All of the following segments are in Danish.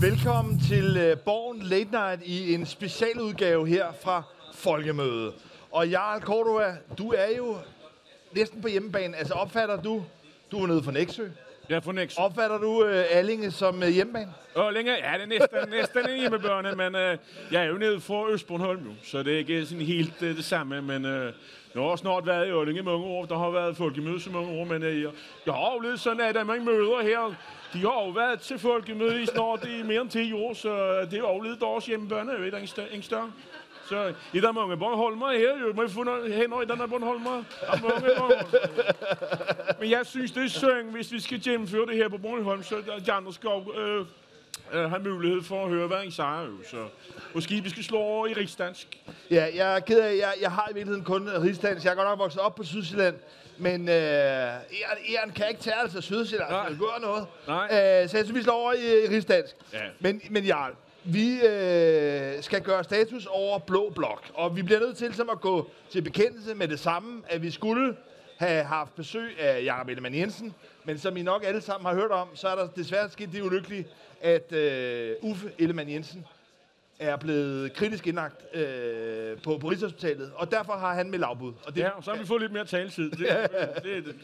Velkommen til uh, Born Late Night i en specialudgave her fra Folkemødet. Og Jarl Cordova, du er jo næsten på hjemmebane. Altså opfatter du, du er nede fra Næksø, Ja, for niks. opfatter du uh, Allinge som uh, hjemmebane? Længere, ja, det er næsten, næsten en hjemmebørne, men øh, jeg er jo nede for Østbornholm nu, så det er ikke sådan helt øh, det samme, men øh, jeg har snart været i Ølling i mange år, der har været folkemøde så mange år, men jeg, jeg har oplevet sådan, at der man møder her, de har jo været til folkemøde i snart i mere end 10 år, så øh, det er jo oplevet deres hjemmebørne, jeg ved ikke, en større. Så i der mange Bornholmer her, jo. Må I få noget hænder i den her Bornholmer? Der er mange Bornholmer. Men jeg synes, det er synd, hvis vi skal gennemføre det her på Bornholm, så de andre skal øh, øh, have mulighed for at høre, hvad en siger. Så måske vi skal slå over i rigsdansk. Ja, jeg er ked af, jeg, jeg har i virkeligheden kun rigsdansk. Jeg er godt nok vokset op på Sydsjælland, men øh, æren, kan ikke tage altså Sydsjælland, Nej. så det gør noget. Nej. Øh, så jeg synes, vi slår over i, i rigsdansk. Ja. Men, men Jarl, vi øh, skal gøre status over Blå Blok, og vi bliver nødt til som at gå til bekendelse med det samme, at vi skulle have haft besøg af Jakob Ellemann Jensen, men som I nok alle sammen har hørt om, så er der desværre sket det ulykkelige, at øh, Uffe Ellemann Jensen er blevet kritisk indlagt øh, på, på Rigshospitalet, og derfor har han med lavbud. Og det, Ja, og så har vi fået lidt mere taletid. Det, det, det.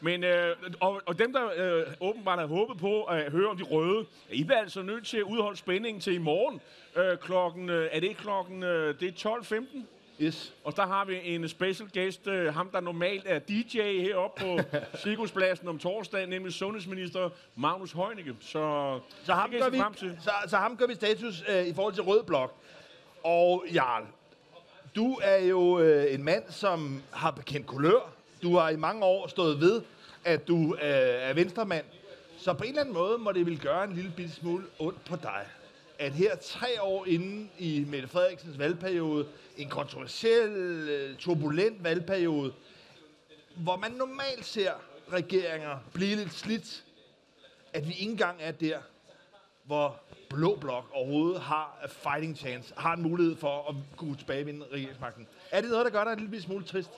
Men, øh, og, og dem, der øh, åbenbart har håbet på at høre om de røde, I er altså nødt til at udholde spændingen til i morgen. Øh, klokken, øh, er det klokken, øh, det er 12.15? Yes. Og der har vi en special guest, øh, ham der normalt er DJ heroppe på Cirkuspladsen om torsdagen, nemlig sundhedsminister Magnus Heunicke. Så, Så ham, gør vi, så, så ham gør vi status øh, i forhold til Rød Blok. Og Jarl, du er jo øh, en mand, som har bekendt kulør. Du har i mange år stået ved, at du øh, er venstremand. Så på en eller anden måde må det vel gøre en lille bitte smule ondt på dig. At her tre år inden i Mette Frederiksens valgperiode, en kontroversiel, øh, turbulent valgperiode, hvor man normalt ser regeringer blive lidt slidt, at vi ikke engang er der, hvor Blå Blok overhovedet har a fighting chance, har en mulighed for at kunne tilbagevinde regeringsmagten. Er det noget, der gør dig en lille smule trist?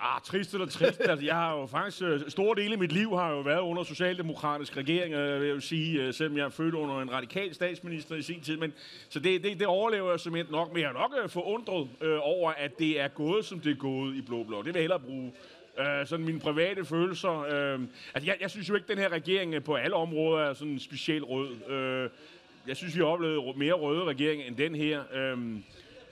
Ah, trist eller trist. altså, jeg har jo faktisk... Øh, store dele af mit liv har jo været under socialdemokratisk regering, øh, vil jeg jo sige, øh, selvom jeg er født under en radikal statsminister i sin tid. Men, så det, det, det overlever jeg simpelthen nok. Men jeg er nok øh, forundret øh, over, at det er gået, som det er gået i Blå Blok. Det vil jeg hellere bruge. Øh, sådan mine private følelser. Øh, altså, jeg, jeg synes jo ikke, at den her regering øh, på alle områder er sådan specielt rød. Øh, jeg synes, vi har oplevet mere røde regeringer end den her. Øh,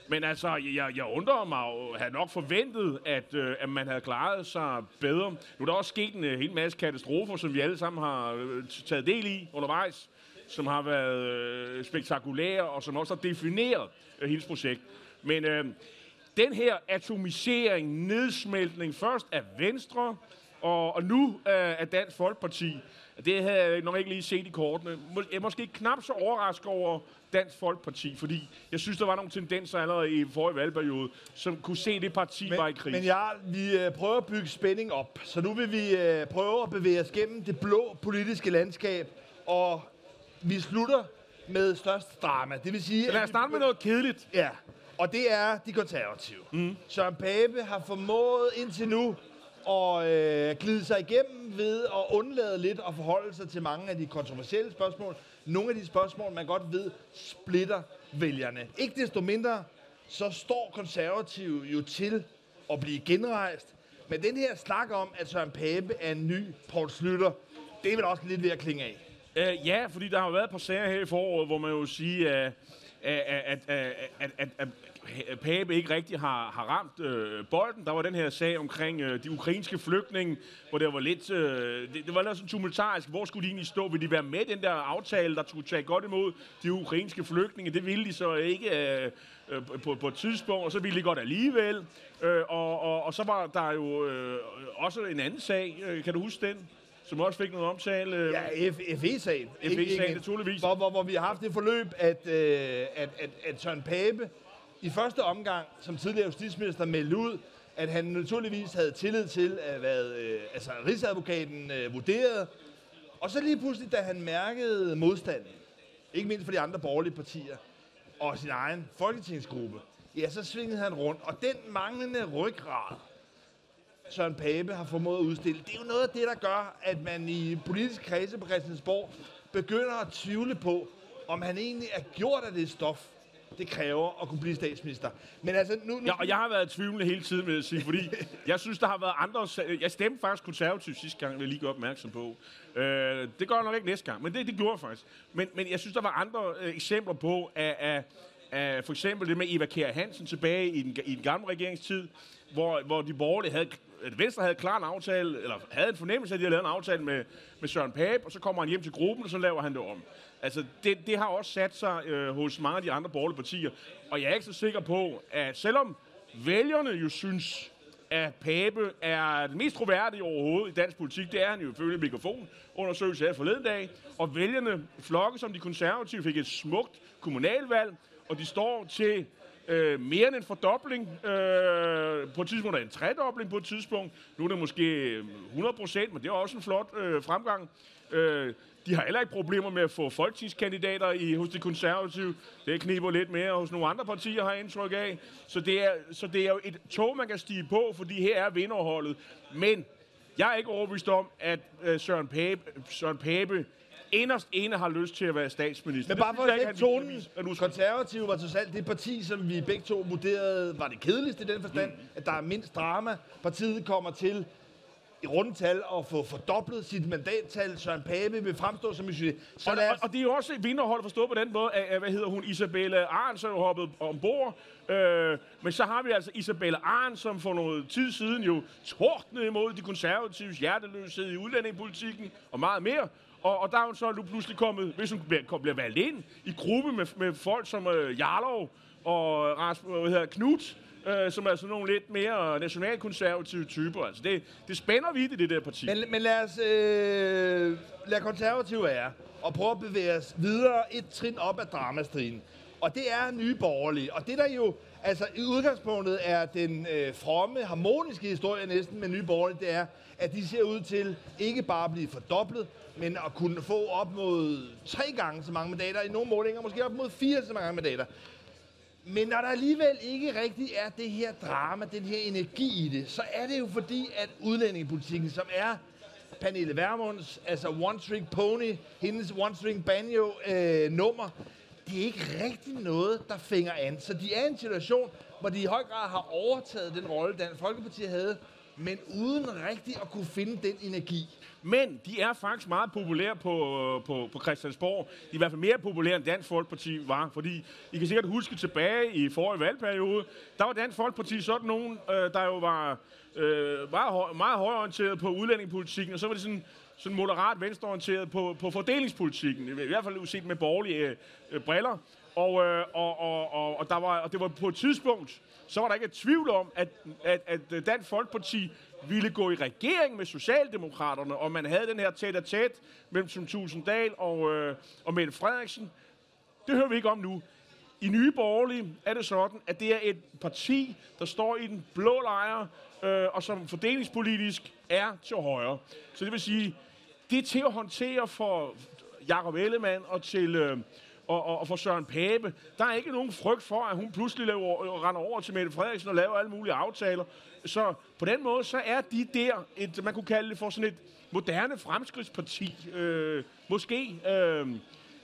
men altså, jeg, jeg undrer mig og havde nok forventet, at, øh, at man havde klaret sig bedre. Nu er der også sket en øh, hel masse katastrofer, som vi alle sammen har øh, taget del i undervejs, som har været øh, spektakulære, og som også har defineret øh, hele projekt. Men øh, den her atomisering, nedsmeltning, først af Venstre, og, og nu øh, af Dansk Folkeparti, det havde jeg nok ikke lige set i kortene. Må, jeg er måske knap så overrasket over Dansk Folkeparti, fordi jeg synes, der var nogle tendenser allerede i forrige valgperiode, som kunne se, at det parti Men, var i krig. men Jarl, vi øh, prøver at bygge spænding op, så nu vil vi øh, prøve at bevæge os gennem det blå politiske landskab, og vi slutter med størst drama. Det vil sige, Lad at os starte med noget kedeligt. Ja, og det er de konservative. Mm. Søren Pape har formået indtil nu at øh, glide sig igennem ved at undlade lidt at forholde sig til mange af de kontroversielle spørgsmål. Nogle af de spørgsmål, man godt ved, splitter vælgerne. Ikke desto mindre, så står konservative jo til at blive genrejst. Men den her snak om, at Søren Pape er en ny Poul Slytter, det er vel også lidt ved at klinge af. Uh, ja, fordi der har jo været et par sager her i foråret, hvor man jo siger, at, at, at, at, at, at, at Pape ikke rigtig har, har ramt øh, bolden. Der var den her sag omkring øh, de ukrainske flygtninge, hvor det var lidt, øh, det, det var lidt sådan tumultarisk. Hvor skulle de egentlig stå? Vil de være med i den der aftale, der skulle tage godt imod de ukrainske flygtninge? Det ville de så ikke øh, øh, på, på et tidspunkt, og så ville de godt alligevel. Øh, og, og, og så var der jo øh, også en anden sag, øh, kan du huske den? Som også fik noget omtale. øh, Ja, FE-sagen. FE-sagen, naturligvis. Hvor, hvor, hvor vi har haft det forløb, at, øh, at, at, at Søren Pape i første omgang, som tidligere justitsminister, meldte ud, at han naturligvis havde tillid til, at hvad øh, altså, Rigsadvokaten øh, vurderede. Og så lige pludselig, da han mærkede modstanden, ikke mindst for de andre borgerlige partier, og sin egen folketingsgruppe, ja, så svingede han rundt. Og den manglende ryggrad, Søren Pape har formået at udstille. Det er jo noget af det, der gør, at man i politisk kredse på Christiansborg begynder at tvivle på, om han egentlig er gjort af det stof, det kræver at kunne blive statsminister. Men altså, nu... nu Ja, og jeg har været tvivlende hele tiden, vil jeg sige, fordi jeg synes, der har været andre... Jeg stemte faktisk konservativ sidste gang, vil jeg lige gøre opmærksom på. Øh, det gør jeg nok ikke næste gang, men det, det gjorde jeg faktisk. Men, men jeg synes, der var andre øh, eksempler på, at, at, at for eksempel det med Eva Kjær Hansen tilbage i den, i den gamle regeringstid, hvor, hvor de borgerlige havde at Venstre havde klar en aftale, eller havde en fornemmelse af, at de havde lavet en aftale med, med Søren Pape, og så kommer han hjem til gruppen, og så laver han det om. Altså, det, det har også sat sig øh, hos mange af de andre borgerlige partier. Og jeg er ikke så sikker på, at selvom vælgerne jo synes, at Pape er den mest troværdige overhovedet i dansk politik, det er han jo ifølge mikrofon undersøgelse her forleden dag, og vælgerne flokke som de konservative fik et smukt kommunalvalg, og de står til øh, mere end en fordobling. Øh, på et tidspunkt er en tredobling på et tidspunkt. Nu er det måske 100 procent, men det er også en flot øh, fremgang. Øh, de har heller ikke problemer med at få folketingskandidater i, hos de konservative. Det kniber lidt mere hos nogle andre partier, har jeg indtryk af. Så det, er, så det er jo et tog, man kan stige på, fordi her er vinderholdet. Men jeg er ikke overbevist om, at øh, Søren, Pape, Søren Pape inderst ene har lyst til at være statsminister. Men bare for at han tonen, konservative var totalt det parti, som vi begge to vurderede var det kedeligste i den forstand, Mm. at der er mindst drama. Partiet kommer til i rundetal at få fordoblet sit mandattal. Søren Pape vil fremstå som en succes. Så Og, og, og det er jo også et vinderhold forstået på den måde, at, hvad hedder hun, Isabella Arns er jo hoppet ombord. Øh, men så har vi altså Isabella Arns, som for noget tid siden jo tordnede imod de konservatives hjerteløshed i udlændingepolitikken og meget mere. Og, og der er hun så nu pludselig kommet, hvis hun bliver, bliver valgt ind, i gruppe med, med folk som øh, Jarlov og Rasmus, hvad hedder, Knut, øh, som er sådan nogle lidt mere nationalkonservative typer. Altså det, det spænder vidt i det der parti. men, men lad os øh, lad konservative være og prøve at bevæge os videre et trin op ad dramastrien. Og det er nye borgerlige. Og det der jo, altså i udgangspunktet er den øh, fromme, harmoniske historie næsten med nye borgerlige, det er, at de ser ud til ikke bare at blive fordoblet, men at kunne få op mod tre gange så mange mandater, i nogle målinger måske op mod fire så mange mandater. Men når der alligevel ikke rigtig er det her drama, den her energi i det, så er det jo fordi, at udlændingepolitikken, som er Pernille Vermunds, altså One String Pony, hendes One String Banjo øh, nummer, det er ikke rigtig noget, der fænger an. Så de er i en situation, hvor de i høj grad har overtaget den rolle, Dansk Folkeparti havde, men uden rigtig at kunne finde den energi. Men de er faktisk meget populære på, øh, på, på Christiansborg. De er i hvert fald mere populære end Dansk Folkeparti var. Fordi I kan sikkert huske tilbage i forrige valgperiode, der var Dansk Folkeparti sådan nogen, øh, der jo var øh, meget, høj, meget højorienteret på udlændingepolitikken, og så var det sådan, sådan moderat venstreorienteret på, på fordelingspolitikken. I hvert fald set med borgerlige øh, briller. Og, øh, og, og, og, og, der var, og det var på et tidspunkt, så var der ikke et tvivl om, at, at, at øh, Dansk Folkeparti ville gå i regering med Socialdemokraterne, og man havde den her tæt og tæt mellem Som Tusinddal og, øh, og Mette Frederiksen. Det hører vi ikke om nu. I Nye Borgerlige er det sådan, at det er et parti, der står i den blå lejr, øh, og som fordelingspolitisk er til højre. Så det vil sige, det er til at håndtere for Jakob Ellemann og til... Øh, og, og, og for Søren Pape. Der er ikke nogen frygt for, at hun pludselig laver, render over til Mette Frederiksen og laver alle mulige aftaler. Så på den måde, så er de der, et, man kunne kalde det for sådan et moderne fremskridtsparti. Øh, måske. Øh,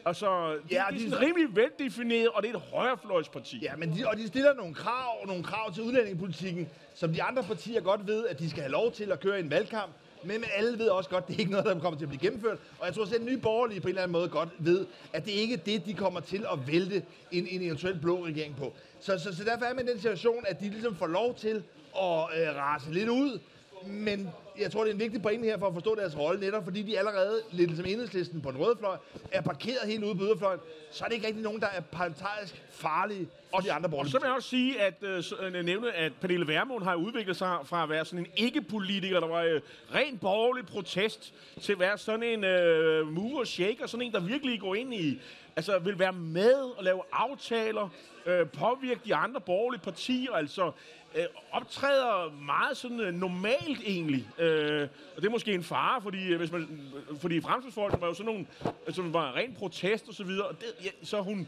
altså, det, Ja, er de- sådan rimelig veldefineret, og det er et højrefløjsparti. Ja, men de, og de stiller nogle krav, nogle krav til udlændingepolitikken, som de andre partier godt ved, at de skal have lov til at køre i en valgkamp. Men, men alle ved også godt, at det er ikke noget, der kommer til at blive gennemført. Og jeg tror selv, at nye borgerlige på en eller anden måde godt ved, at det ikke er det, de kommer til at vælte en, en eventuel blå regering på. Så, så, så derfor er man i den situation, at de ligesom får lov til at øh, rase lidt ud. Men jeg tror, det er en vigtig pointe her for at forstå deres rolle, netop fordi de allerede, lidt som enhedslisten på den røde fløj, er parkeret helt ude på yderfløjen, så er det ikke rigtig nogen, der er parlamentarisk farlige for de andre Og borgerlige så vil jeg også sige, at øh, øh, nævne, at Pernille Vermund har udviklet sig fra at være sådan en ikke-politiker, der var øh, ren borgerlig protest, til at være sådan en øh, mover shaker, sådan en, der virkelig går ind i, altså vil være med og lave aftaler, øh, påvirke de andre borgerlige partier, altså øh, optræder meget sådan øh, normalt egentlig. Øh, og det er måske en fare, fordi øh, hvis man, fordi fremtidsfolk var jo sådan nogle, øh, som var ren protest og så videre, og det, ja, så hun,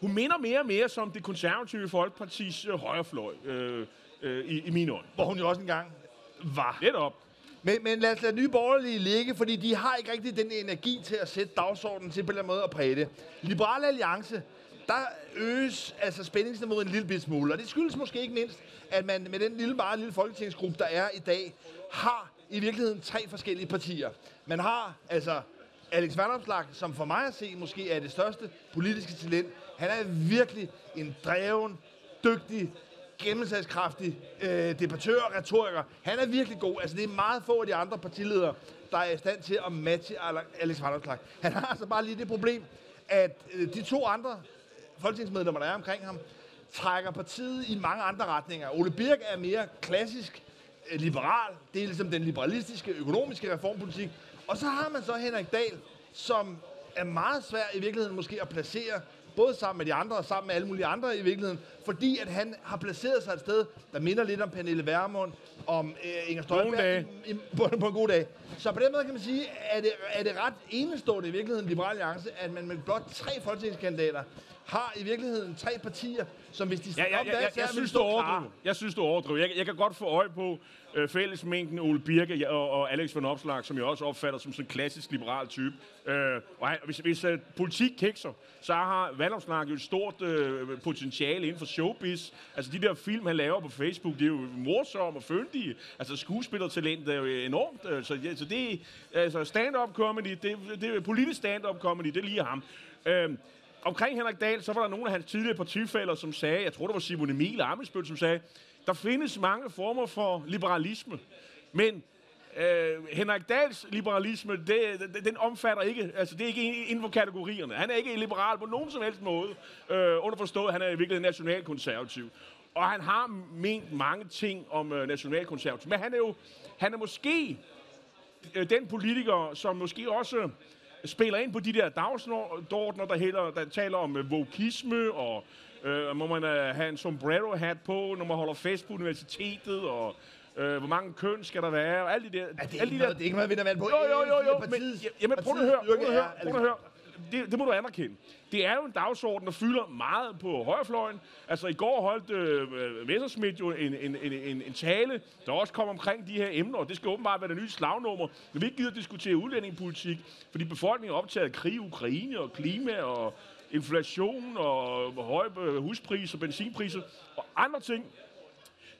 hun minder mere og mere som det konservative folkepartis øh, højrefløj, øh, øh, i, i mine øjne. hvor hun jo også engang var. Lidt op. Men, men lad os lade nye borgerlige ligge, fordi de har ikke rigtig den energi til at sætte dagsordenen til på en måde at præge det. Liberale Alliance, der øges altså spændingsniveauet en lille bit smule, og det skyldes måske ikke mindst, at man med den lille, meget lille folketingsgruppe, der er i dag, har i virkeligheden tre forskellige partier. Man har altså Alex Vanopslag, som for mig at se måske er det største politiske talent. Han er virkelig en dreven, dygtig, gennemsagskraftig øh, debattør og retoriker. Han er virkelig god. Altså, det er meget få af de andre partiledere, der er i stand til at matche Alex Vanopslag. Han har altså bare lige det problem, at øh, de to andre folketingsmedlemmer, der er omkring ham, trækker partiet i mange andre retninger. Ole Birk er mere klassisk øh, liberal. Det er ligesom den liberalistiske økonomiske reformpolitik. Og så har man så Henrik Dahl, som er meget svær i virkeligheden måske at placere, både sammen med de andre og sammen med alle mulige andre i virkeligheden, fordi at han har placeret sig et sted, der minder lidt om Pernille Vermund, om øh, Inger Støjberg på en god dag. Så på den måde kan man sige, at det, er det ret enestående i virkeligheden Liberale Alliance, at man med blot tre folketingskandidater har i virkeligheden tre partier, som hvis de ja, ja, ja, ja, jeg, jeg, synes, du overdriver. Jeg synes, du overdriver. Jeg, jeg kan godt få øje på øh, fællesmængden Ole Birke og, og Alex von Opslag, som jeg også opfatter som sådan en klassisk liberal type. Øh, og han, hvis, hvis uh, politik kikser, så har Van Opslag jo et stort øh, potentiale inden for showbiz. Altså de der film, han laver på Facebook, det er jo morsomme og fyndige. Altså skuespillertalent er jo enormt. Øh, så, ja, så det altså stand-up comedy, det, det er politisk stand-up comedy, det er lige ham. Øhm, omkring Henrik Dahl, så var der nogle af hans tidligere partifælder, som sagde, jeg tror det var Simon Emil Amesbøl, som sagde, der findes mange former for liberalisme, men øh, Henrik Dahls liberalisme, det, det, den omfatter ikke, altså det er ikke inden for kategorierne. Han er ikke liberal på nogen som helst måde, øh, underforstået, han er i virkeligheden nationalkonservativ. Og han har ment mange ting om øh, nationalkonservativ, men han er jo, han er måske den politiker, som måske også spiller ind på de der dagsordner, der, heller, der taler om uh, vokisme, og uh, må man uh, have en sombrero-hat på, når man holder fest på universitetet, og uh, hvor mange køn skal der være, og alle de der... Er det, alle de der... Noget, det er ikke noget, vi vand på. Jo, jo, jo, jo, men, jamen, prøv at høre, prøv at høre, prøv at høre det, det må du anerkende. Det er jo en dagsorden, der fylder meget på højrefløjen. Altså i går holdt øh, øh, Messerschmidt jo en, en, en, en, en tale, der også kom omkring de her emner, og det skal åbenbart være det nye slagnummer. Når vi ikke gider diskutere udlændingepolitik, fordi befolkningen er optaget af krig i Ukraine og klima og inflation og høje øh, huspriser, benzinpriser og andre ting,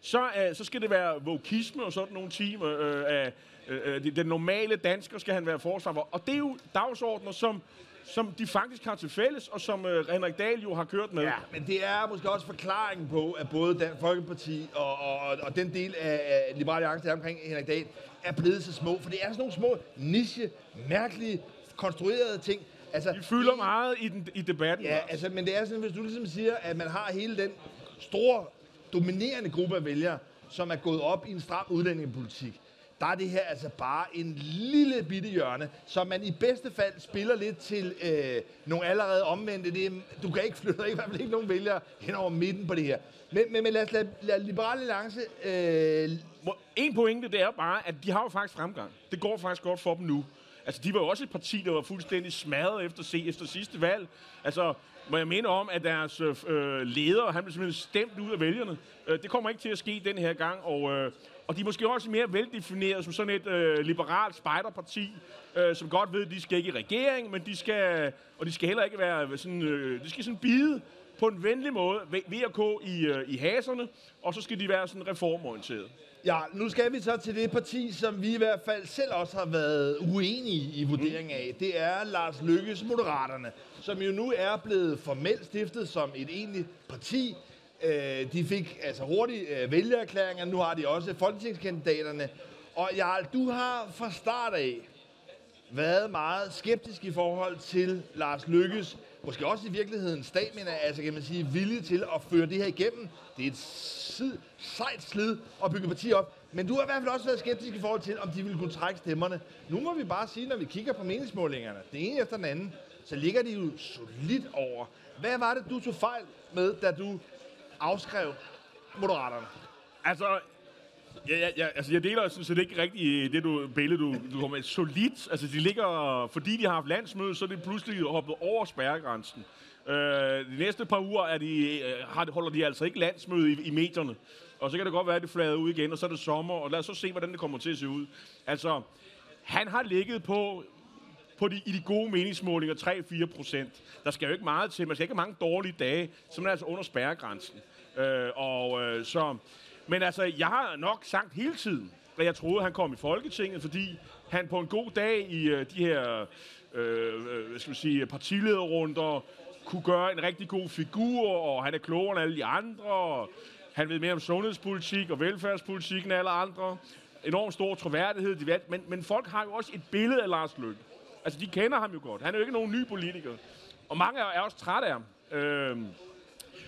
så, øh, så skal det være vokisme og sådan nogle timer øh, af øh, øh den normale dansker skal han være forsvar for. Og det er jo dagsordner, som som de faktisk har til fælles, og som øh, Henrik Dahl jo har kørt med. Ja, men det er måske også forklaringen på, at både Dansk Folkeparti og, og, og den del af, af Liberale Alliance, der omkring Henrik Dahl, er blevet så små. For det er sådan nogle små, niche, mærkelige, konstruerede ting. Altså, de fylder det, meget i, den, i debatten. Ja, altså, men det er sådan, hvis du ligesom siger, at man har hele den store, dominerende gruppe af vælgere, som er gået op i en stram udlændingepolitik der er det her altså bare en lille bitte hjørne, som man i bedste fald spiller lidt til øh, nogle allerede omvendte. Det er, du kan ikke flytte, i hvert fald ikke nogen vælgere hen over midten på det her. Men, men, men lad os lade, lade Liberale Alliance... Øh... En pointe, det er bare, at de har jo faktisk fremgang. Det går faktisk godt for dem nu. Altså, de var jo også et parti, der var fuldstændig smadret efter, efter sidste valg. Altså, må jeg minde om, at deres øh, øh, leder, han blev simpelthen stemt ud af vælgerne. Øh, det kommer ikke til at ske den her gang, og, øh, og de er måske også mere veldefineret som sådan et øh, liberalt spejderparti, øh, som godt ved, at de skal ikke i regering, men de skal, og de skal heller ikke være sådan, øh, de skal sådan bide på en venlig måde, VK i, øh, i haserne, og så skal de være sådan reformorienterede. Ja, nu skal vi så til det parti, som vi i hvert fald selv også har været uenige i vurderingen af. Det er Lars Lykkes Moderaterne, som jo nu er blevet formelt stiftet som et egentligt parti, Øh, de fik altså hurtigt øh, vælgererklæringer, nu har de også folketingskandidaterne. Og Jarl, du har fra start af været meget skeptisk i forhold til Lars Lykkes, måske også i virkeligheden stamina, altså kan man sige, vilje til at føre det her igennem. Det er et sid, sejt slid at bygge parti op. Men du har i hvert fald også været skeptisk i forhold til, om de ville kunne trække stemmerne. Nu må vi bare sige, når vi kigger på meningsmålingerne, det ene efter den anden, så ligger de jo solidt over. Hvad var det, du tog fejl med, da du afskrev Moderaterne? Altså, Ja, ja, ja, altså jeg deler sådan set ikke rigtigt øh, det du, billede, du, du kommer med. Solidt, altså de ligger, fordi de har haft landsmøde, så er det pludselig hoppet over spærregrænsen. Øh, de næste par uger er de, øh, har, holder de altså ikke landsmøde i, i medierne. og så kan det godt være, at det flader ud igen, og så er det sommer, og lad os så se, hvordan det kommer til at se ud. Altså, han har ligget på, på de, i de gode meningsmålinger 3-4 procent. Der skal jo ikke meget til, man skal ikke have mange dårlige dage, så man er altså under spærregrænsen. Øh, og øh, så, men altså, jeg har nok sagt hele tiden, at jeg troede, han kom i Folketinget, fordi han på en god dag i øh, de her øh, øh hvad skal man sige, partilederrunder kunne gøre en rigtig god figur, og han er klogere end alle de andre, og han ved mere om sundhedspolitik og velfærdspolitik end alle andre. Enormt stor troværdighed. Men, men folk har jo også et billede af Lars Løkke. Altså, de kender ham jo godt. Han er jo ikke nogen ny politiker. Og mange er også trætte af ham. Øh,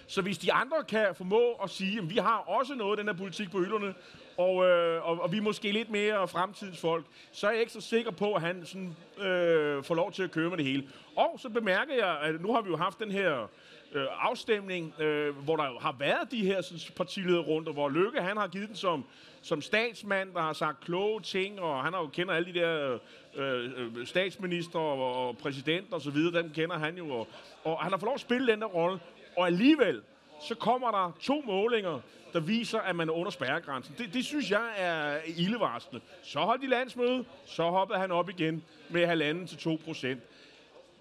så hvis de andre kan formå at sige, at vi har også noget af den her politik på hylderne, og, øh, og, og vi er måske lidt mere fremtidsfolk, så er jeg ikke så sikker på, at han sådan, øh, får lov til at køre med det hele. Og så bemærker jeg, at nu har vi jo haft den her øh, afstemning, øh, hvor der har været de her partileder rundt, og hvor Lykke han har givet den som, som statsmand, der har sagt kloge ting, og han har jo kender alle de der øh, øh statsminister og, og præsidenter videre, dem kender han jo, og, og han har fået lov at spille den der rolle, og alligevel, så kommer der to målinger, der viser, at man er under spærregrænsen. Det, det synes jeg er ildevarslende. Så holdt de landsmøde, så hoppede han op igen med halvanden til 2 procent.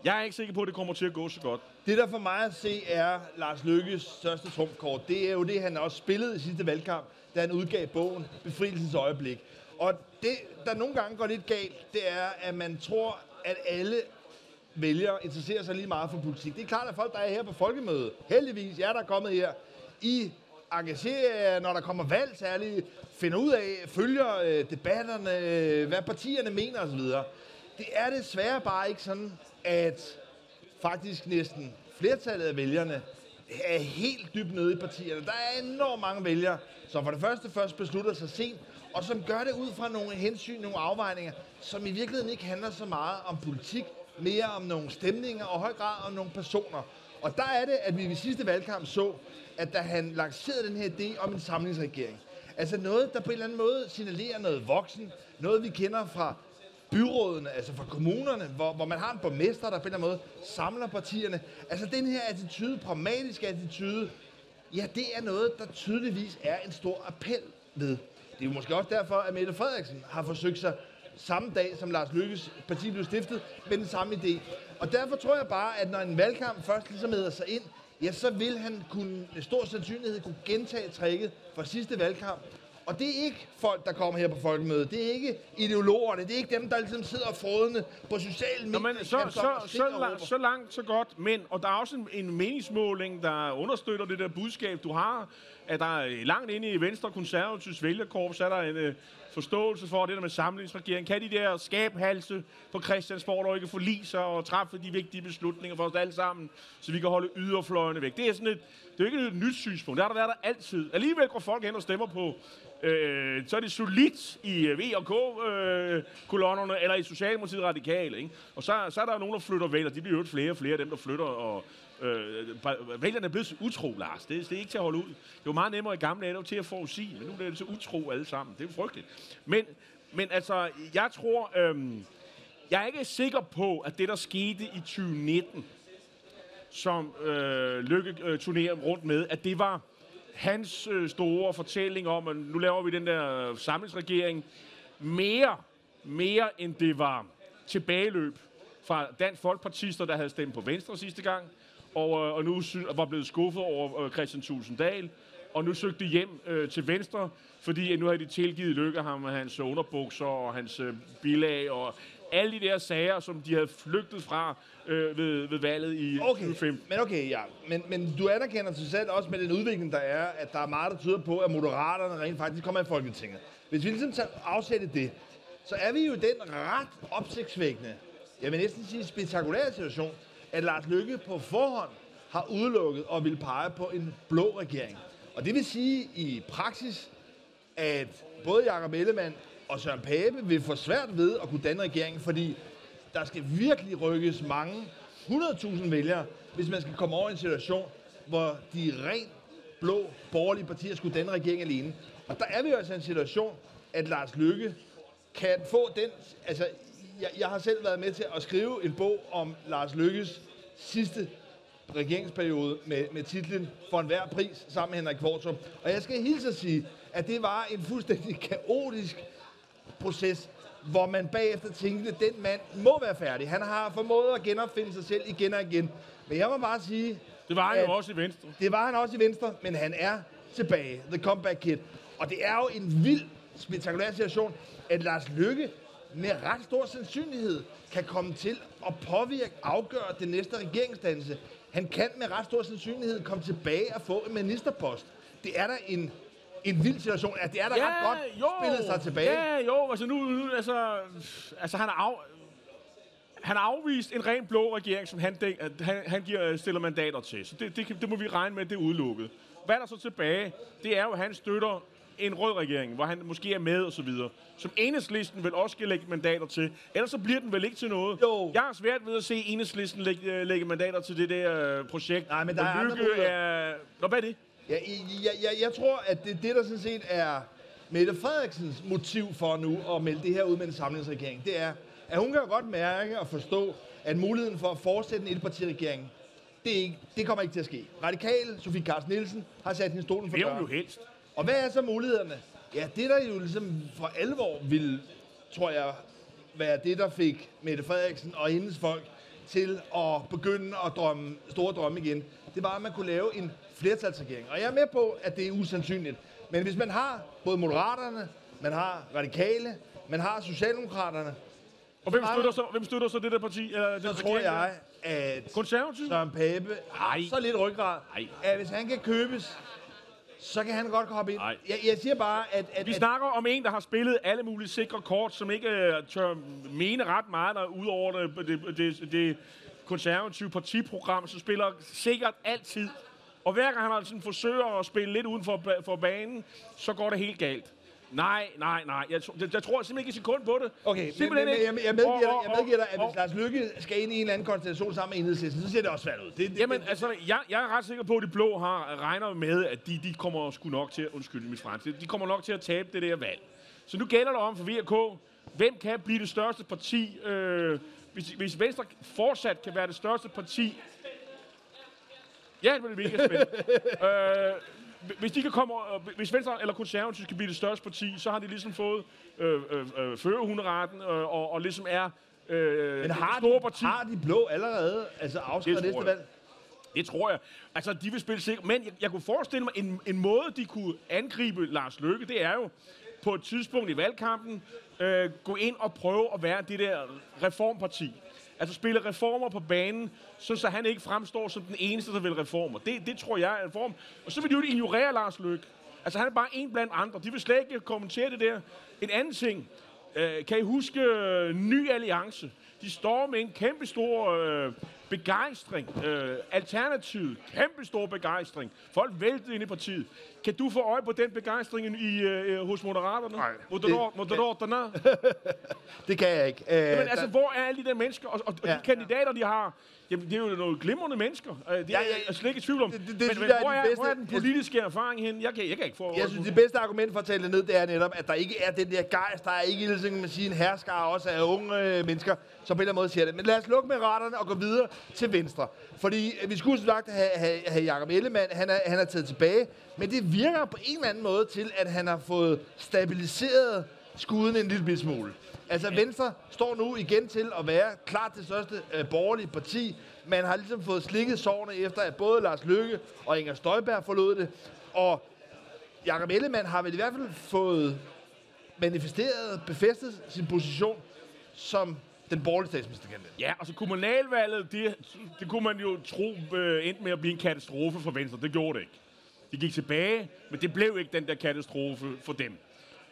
Jeg er ikke sikker på, at det kommer til at gå så godt. Det, der for mig at se er Lars Lykkes største trumfkort, det er jo det, han også spillede i sidste valgkamp, da han udgav bogen Befrielsens Øjeblik. Og det, der nogle gange går lidt galt, det er, at man tror, at alle vælgere interesserer sig lige meget for politik. Det er klart, at folk, der er her på folkemødet, heldigvis, jer, der er kommet her, I engagerer når der kommer valg særligt, finder ud af, følger øh, debatterne, øh, hvad partierne mener osv. Det er desværre bare ikke sådan, at faktisk næsten flertallet af vælgerne er helt dybt nede i partierne. Der er enormt mange vælgere, som for det første først beslutter sig sent, og som gør det ud fra nogle hensyn, nogle afvejninger, som i virkeligheden ikke handler så meget om politik, mere om nogle stemninger og høj grad om nogle personer. Og der er det, at vi ved sidste valgkamp så, at da han lancerede den her idé om en samlingsregering, altså noget, der på en eller anden måde signalerer noget voksen, noget vi kender fra byrådene, altså fra kommunerne, hvor, hvor man har en borgmester, der på en eller anden måde samler partierne. Altså den her attitude, pragmatiske attitude, ja, det er noget, der tydeligvis er en stor appel ved. Det er jo måske også derfor, at Mette Frederiksen har forsøgt sig samme dag, som Lars Lykkes parti blev stiftet, med den samme idé. Og derfor tror jeg bare, at når en valgkamp først ligesom æder sig ind, ja, så vil han kunne, med stor sandsynlighed kunne gentage trækket fra sidste valgkamp, og det er ikke folk, der kommer her på folkemødet. Det er ikke ideologerne. Det er ikke dem, der ligesom sidder frodende på sociale medier. Nå, men så, så, så, så, langt, så langt, så godt. Men, og der er også en, en meningsmåling, der understøtter det der budskab, du har, at der er langt inde i Venstre Konservatives vælgerkorps, er der en øh, forståelse for det der med samlingsregering. Kan de der skabhalse på Christiansborg, der ikke forlige sig og træffe de vigtige beslutninger for os alle sammen, så vi kan holde yderfløjene væk. Det er sådan et, det er ikke et nyt synspunkt. Det har der været der altid. Alligevel går folk hen og stemmer på øh, så er det solidt i øh, V og K-kolonnerne, øh, eller i Socialdemokratiet Radikale. Ikke? Og så, så er der jo nogen, der flytter vælger. De bliver jo flere og flere af dem, der flytter. Og, øh, reglerne er blevet så utro, Lars. Det, det er ikke til at holde ud. Det var meget nemmere i gamle dage til at forudsige, men nu er det så utro alle sammen. Det er jo frygteligt. Men, men altså, jeg tror... Øh, jeg er ikke sikker på, at det, der skete i 2019, som øh, Lykke øh, turnerer rundt med, at det var hans øh, store fortælling om, at nu laver vi den der øh, samlingsregering, mere, mere end det var tilbageløb fra Dansk Folkepartister, der havde stemt på Venstre sidste gang, og, og nu var blevet skuffet over øh, Christian Tulsendal, og nu søgte hjem øh, til Venstre, fordi nu har de tilgivet Lykke ham med hans underbukser og hans øh, bilag og alle de der sager, som de havde flygtet fra øh, ved, ved valget i okay, 2015. Men okay, ja. Men, men du anerkender sig selv også med den udvikling, der er, at der er meget, der tyder på, at moderaterne rent faktisk kommer i Folketinget. Hvis vi ligesom tager afsætte det, så er vi jo i den ret opsigtsvækkende, jeg vil næsten sige spektakulære situation, at Lars Lykke på forhånd har udelukket og vil pege på en blå regering. Og det vil sige i praksis, at både Jakob Ellemann og Søren Pape vil få svært ved at kunne danne regeringen, fordi der skal virkelig rykkes mange 100.000 vælgere, hvis man skal komme over i en situation, hvor de rent blå borgerlige partier skulle danne regering alene. Og der er vi jo altså i en situation, at Lars Lykke kan få den... Altså, jeg, jeg har selv været med til at skrive en bog om Lars Lykkes sidste regeringsperiode med, med titlen For enhver pris sammen med Henrik Kvartrup. Og jeg skal hilse at sige, at det var en fuldstændig kaotisk proces, hvor man bagefter tænkte, at den mand må være færdig. Han har formået at genopfinde sig selv igen og igen. Men jeg må bare sige... Det var han jo også i Venstre. Det var han også i Venstre, men han er tilbage. The Comeback Kid. Og det er jo en vild, spektakulær situation, at Lars Lykke med ret stor sandsynlighed kan komme til at påvirke, afgøre den næste regeringsdannelse. Han kan med ret stor sandsynlighed komme tilbage og få en ministerpost. Det er da en, en vild situation. At det er da ja, ret godt jo, spillet sig tilbage. Ja, jo. Altså nu, nu altså, altså han har af, han har afvist en ren blå regering, som han, han, han giver, stiller mandater til. Så det, det, det må vi regne med, det er udelukket. Hvad er der så tilbage? Det er jo, at han støtter en rød regering, hvor han måske er med og så videre, som enhedslisten vil også skal lægge mandater til. Ellers så bliver den vel ikke til noget. Jo. Jeg har svært ved at se enhedslisten lægge, øh, lægge mandater til det der uh, projekt. Nej, men der er andre er... Nå, hvad er det? Ja, jeg, jeg, jeg tror, at det, det, der sådan set er Mette Frederiksens motiv for nu at melde det her ud med en samlingsregering, det er, at hun kan godt mærke og forstå, at muligheden for at fortsætte en etpartiregering, det, er ikke, det kommer ikke til at ske. Radikal, Sofie Carsten Nielsen, har sat hende stolen for døren. Det er jo helst. Og hvad er så mulighederne? Ja, det der jo ligesom for alvor vil, tror jeg, være det, der fik Mette Frederiksen og hendes folk til at begynde at drømme store drømme igen, det var, at man kunne lave en flertalsregering. Og jeg er med på, at det er usandsynligt. Men hvis man har både Moderaterne, man har Radikale, man har Socialdemokraterne... Og hvem støtter så, hvem støtter så det der parti? Eller så tror jeg, at Konservativ? Søren Pape har så lidt ryggrad, at hvis han kan købes så kan han godt hoppe ind. Jeg, jeg siger bare, at... at Vi at, snakker om en, der har spillet alle mulige sikre kort, som ikke uh, tør mene ret meget, der ud over det, det, det, det konservative partiprogram, så spiller sikkert altid. Og hver gang han sådan forsøger at spille lidt uden for, for banen, så går det helt galt. Nej, nej, nej. Jeg, jeg, jeg tror simpelthen ikke et sekund på det. Okay, men, men, jeg, jeg, medgiver dig, jeg medgiver dig, at hvis Lars Lykke skal ind i en eller anden konstellation sammen med enhedslisten, så ser det også svært ud. Det, det, Jamen, det, altså, jeg, jeg er ret sikker på, at de blå har regner med, at de, de kommer sgu nok til at, undskyld mit fransk, de kommer nok til at tabe det der valg. Så nu gælder det om for VK, hvem kan blive det største parti, øh, hvis, hvis Venstre fortsat kan være det største parti Ja, det bliver mega spændende. øh, hvis de kan komme, øh, hvis Venstre eller Konservative skal blive det største parti, så har de ligesom fået øh, øh, øh, førerhunderetten øh, og, og ligesom er øh, Men har store de, parti. har de blå allerede altså afskrevet næste valg? Det tror jeg. Altså, de vil spille sikkert. Men jeg, jeg kunne forestille mig, en, en måde, de kunne angribe Lars Løkke, det er jo på et tidspunkt i valgkampen, øh, gå ind og prøve at være det der reformparti. Altså spille reformer på banen, så, så han ikke fremstår som den eneste, der vil reformer. Det, det tror jeg er en form. Og så vil de jo ignorere Lars Løkke. Altså han er bare en blandt andre. De vil slet ikke kommentere det der. En anden ting. Øh, kan I huske øh, Ny Alliance? De står med en kæmpe stor øh, begejstring. Øh, alternativet, kæmpe stor begejstring. Folk væltede ind i partiet. Kan du få øje på den begejstring i, øh, hos Moderaterne? Nej. Moderat, Moderaterne? det kan jeg ikke. Uh, Jamen, altså, hvor er alle de der mennesker? Og, og, ja. de kandidater, de har, jamen, det er jo nogle glimrende mennesker. Uh, det ja, ja, er jeg slet ikke i tvivl om. Det, det, det men, men hvor, er, bedste, hvor er den politiske jeg, erfaring hen? Jeg kan, jeg kan ikke få... Jeg synes, det bedste argument for at tale det ned, det er netop, at der ikke er den der gejst. Der er ikke ligesom, man siger, en herskar også af unge øh, mennesker, som på en eller anden måde siger det. Men lad os lukke med retterne og gå videre til venstre. Fordi vi skulle som sagt have, have, have Jacob Ellemann, han er, han er taget tilbage. Men det virker på en eller anden måde til, at han har fået stabiliseret skuden en lille smule. Altså Venstre står nu igen til at være klart det største øh, borgerlige parti. Man har ligesom fået slikket sårene efter, at både Lars Løkke og Inger Støjberg forlod det. Og Jakob Ellemann har vel i hvert fald fået manifesteret, befæstet sin position som den borgerlige statsministerkandidat. Ja, altså kommunalvalget, det, det kunne man jo tro øh, endte med at blive en katastrofe for Venstre. Det gjorde det ikke. De gik tilbage, men det blev ikke den der katastrofe for dem.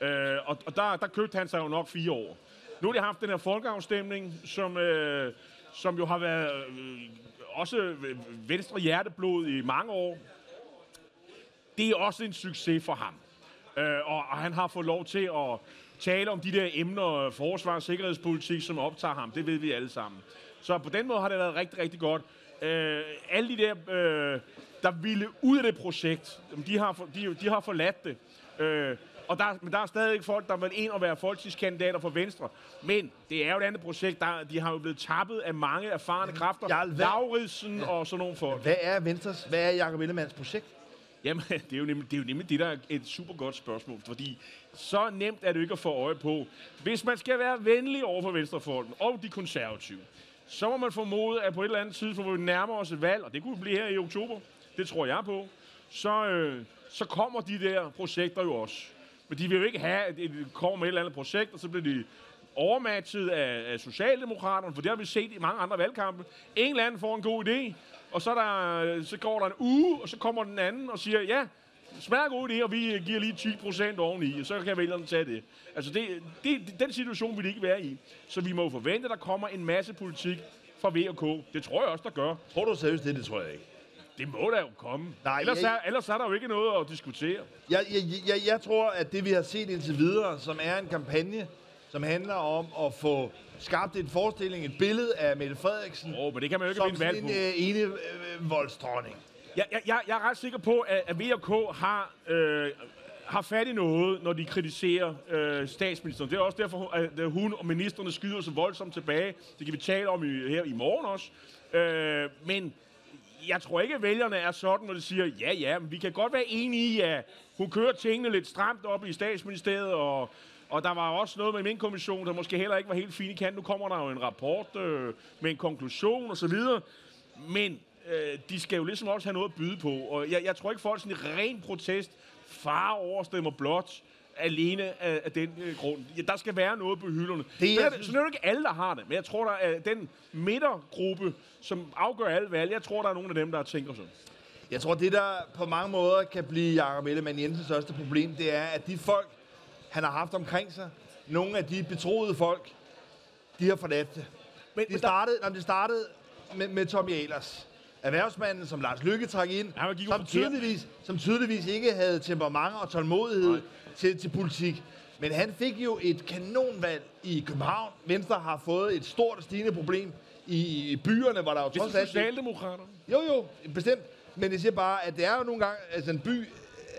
Øh, og og der, der købte han sig jo nok fire år. Nu har de haft den her folkeafstemning, som, øh, som jo har været øh, også venstre hjerteblod i mange år. Det er også en succes for ham. Øh, og, og han har fået lov til at tale om de der emner, forsvar og sikkerhedspolitik, som optager ham. Det ved vi alle sammen. Så på den måde har det været rigtig, rigtig godt. Øh, alle de der, øh, der ville ud af det projekt, de har, for, de, de har forladt det. Øh, og der, men der er stadig folk, der vil ind og være folketingskandidater for Venstre. Men det er jo et andet projekt. Der, de har jo blevet tappet af mange erfarne kræfter. Jeg vil- Lauritsen og sådan nogle folk. Hvad er Venstres, hvad er Jacob Ellemanns projekt? Jamen, det er, jo nemlig, det er jo nemlig det, der er et super godt spørgsmål, fordi så nemt er det jo ikke at få øje på. Hvis man skal være venlig over for Venstrefolken og de konservative, så må man formode, at på et eller andet tidspunkt, hvor vi nærmer os et valg, og det kunne blive her i oktober, det tror jeg på, så, øh, så kommer de der projekter jo også. Men de vil jo ikke have, at de kommer med et eller andet projekt, og så bliver de overmatchet af, af Socialdemokraterne, for det har vi set i mange andre valgkampe. En eller anden får en god idé, og så, er der, så går der en uge, og så kommer den anden og siger, ja, smager god idé, og vi giver lige 10 procent oveni, og så kan vælgerne tage det. Altså, det, det, den situation vil de ikke være i. Så vi må jo forvente, at der kommer en masse politik fra V. Det tror jeg også, der gør. Tror du seriøst det? Det tror jeg ikke. Det må der jo komme. Nej, ellers, jeg- er, ellers er der jo ikke noget at diskutere. Jeg, jeg, jeg, jeg tror, at det vi har set indtil videre, som er en kampagne, som handler om at få skabt en forestilling, et billede af Mette Frederiksen, oh, men det kan man jo ikke som sådan en øh, ene øh, voldsdronning. Jeg, jeg, jeg, jeg er ret sikker på, at, at V og K har, øh, har fat i noget, når de kritiserer øh, statsministeren. Det er også derfor, at at hun og ministerne skyder så voldsomt tilbage. Det kan vi tale om i, her i morgen også. Øh, men jeg tror ikke, at vælgerne er sådan, når de siger, ja, ja, men vi kan godt være enige i, at hun kører tingene lidt stramt op i statsministeriet, og, og der var også noget med min kommission, der måske heller ikke var helt fin i kant. Nu kommer der jo en rapport øh, med en konklusion osv., men øh, de skal jo ligesom også have noget at byde på. Og jeg, jeg tror ikke, folk sådan i ren protest far overstemmer blot alene af, af den øh, grund. Ja, der skal være noget på hylderne. Det, Det, er, synes- så det er jo ikke alle, der har det. Men jeg tror, der er den midtergruppe, som afgør alle valg. Jeg tror, der er nogle af dem, der tænker sådan. Jeg tror, det der på mange måder kan blive Jacob Ellemann Jensens største problem, det er, at de folk, han har haft omkring sig, nogle af de betroede folk, de har forladt det. Men, Det startede, nej, det startede med, med Tommy Ahlers. Erhvervsmanden, som Lars Lykke trak ind, jo som tydeligvis, som tydeligvis ikke havde temperament og tålmodighed til, til politik. Men han fik jo et kanonvalg i København. Venstre har fået et stort og stigende problem i, i byerne, hvor der jo trods det er alt... Socialdemokraterne. Jo, jo, bestemt. Men jeg siger bare, at det er jo nogle gange, altså en by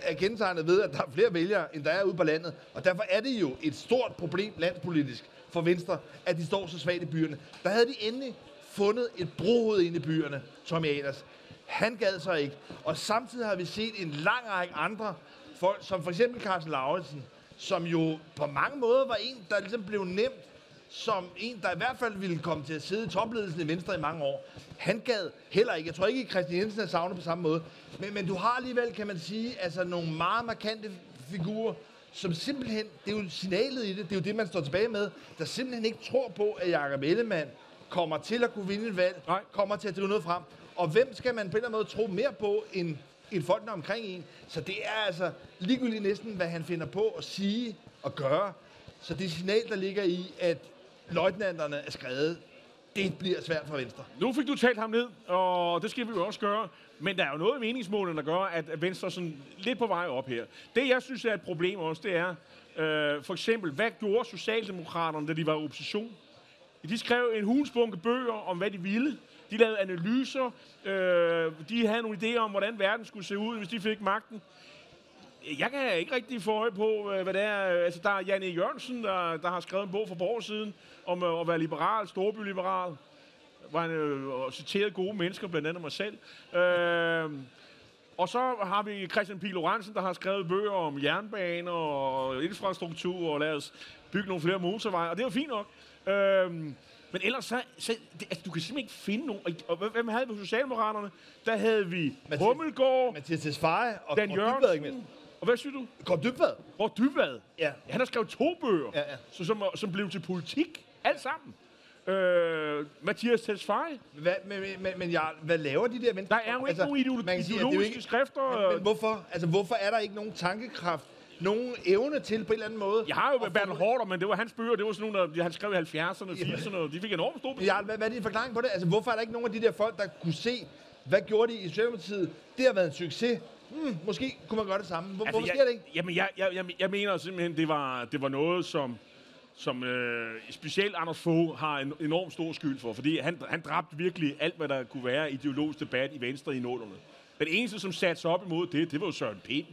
er kendetegnet ved, at der er flere vælgere, end der er ude på landet. Og derfor er det jo et stort problem landspolitisk for Venstre, at de står så svagt i byerne. Der havde de endelig fundet et brohoved ind i byerne, Tommy Anders. Han gad sig ikke. Og samtidig har vi set en lang række andre folk, som for eksempel Carsten Lauritsen, som jo på mange måder var en, der ligesom blev nemt som en, der i hvert fald ville komme til at sidde i topledelsen i Venstre i mange år. Han gad heller ikke. Jeg tror ikke, at Christian Jensen er savnet på samme måde. Men, men du har alligevel, kan man sige, altså nogle meget markante figurer, som simpelthen, det er jo signalet i det, det er jo det, man står tilbage med, der simpelthen ikke tror på, at Jacob Ellemann kommer til at kunne vinde et valg, Nej. kommer til at drive noget frem. Og hvem skal man på en eller anden måde tro mere på, end, end folkene omkring en? Så det er altså ligegyldigt næsten, hvad han finder på at sige og gøre. Så det signal, der ligger i, at løjtnanterne er skrevet, det bliver svært for Venstre. Nu fik du talt ham ned, og det skal vi jo også gøre. Men der er jo noget i meningsmålene, der gør, at Venstre er sådan lidt på vej op her. Det, jeg synes er et problem også, det er, øh, for eksempel, hvad gjorde Socialdemokraterne, da de var i opposition? De skrev en hulsbunke bøger om, hvad de ville. De lavede analyser. Øh, de havde nogle idéer om, hvordan verden skulle se ud, hvis de fik magten. Jeg kan ikke rigtig få øje på, øh, hvad det er. Altså, der er Janne Jørgensen, der, der har skrevet en bog for borgersiden om øh, at være liberal, storbyliberal. Hvor han øh, og citeret gode mennesker, blandt andet mig selv. Øh, og så har vi Christian Pil Lorentzen, der har skrevet bøger om jernbaner og infrastruktur, og lad os bygge nogle flere motorveje, og det er jo fint nok. Øhm, men ellers så, så det, altså, du kan simpelthen ikke finde nogen. Og- Og hvem- havde vi på Socialdemokraterne? Der havde vi Mathias- Hummelgaard, Mathias Tesfaye og Dan mindst. Jørgensen. Og hvad siger du? Kåre Dybvad. Hvor Dybvad. Ja. Han har skrevet to bøger, Ja, ja. Så, som, som blev til politik. Alt sammen. Øh, Mathias Tesfaye. Hvad, men, men, men jeg, hvad laver de der mennesker? Der er jo ikke nogen ideolo- man sige, ideologiske skrifter. Men, men hvorfor? Altså, hvorfor er der ikke nogen tankekraft, nogen evne til på en eller anden måde? Jeg har jo at Bertel Hårder, men det var hans bøger. Det var sådan nogle, der han skrev i 70'erne og 80'erne, og de fik enormt stor betydning. Ja, hvad, hvad er din forklaring på det? Altså, hvorfor er der ikke nogen af de der folk, der kunne se, hvad gjorde de i Socialdemokratiet? Det har været en succes. Hmm, måske kunne man gøre det samme. Hvor, altså, hvorfor sker det ikke? Jamen, jeg, jeg, jeg, jeg mener simpelthen, det var, det var noget, som, som øh, specielt Anders Fogh har en enorm stor skyld for. Fordi han, han dræbte virkelig alt, hvad der kunne være ideologisk debat i Venstre i nålerne. Den eneste, som satte sig op imod det, det var jo Søren Pind.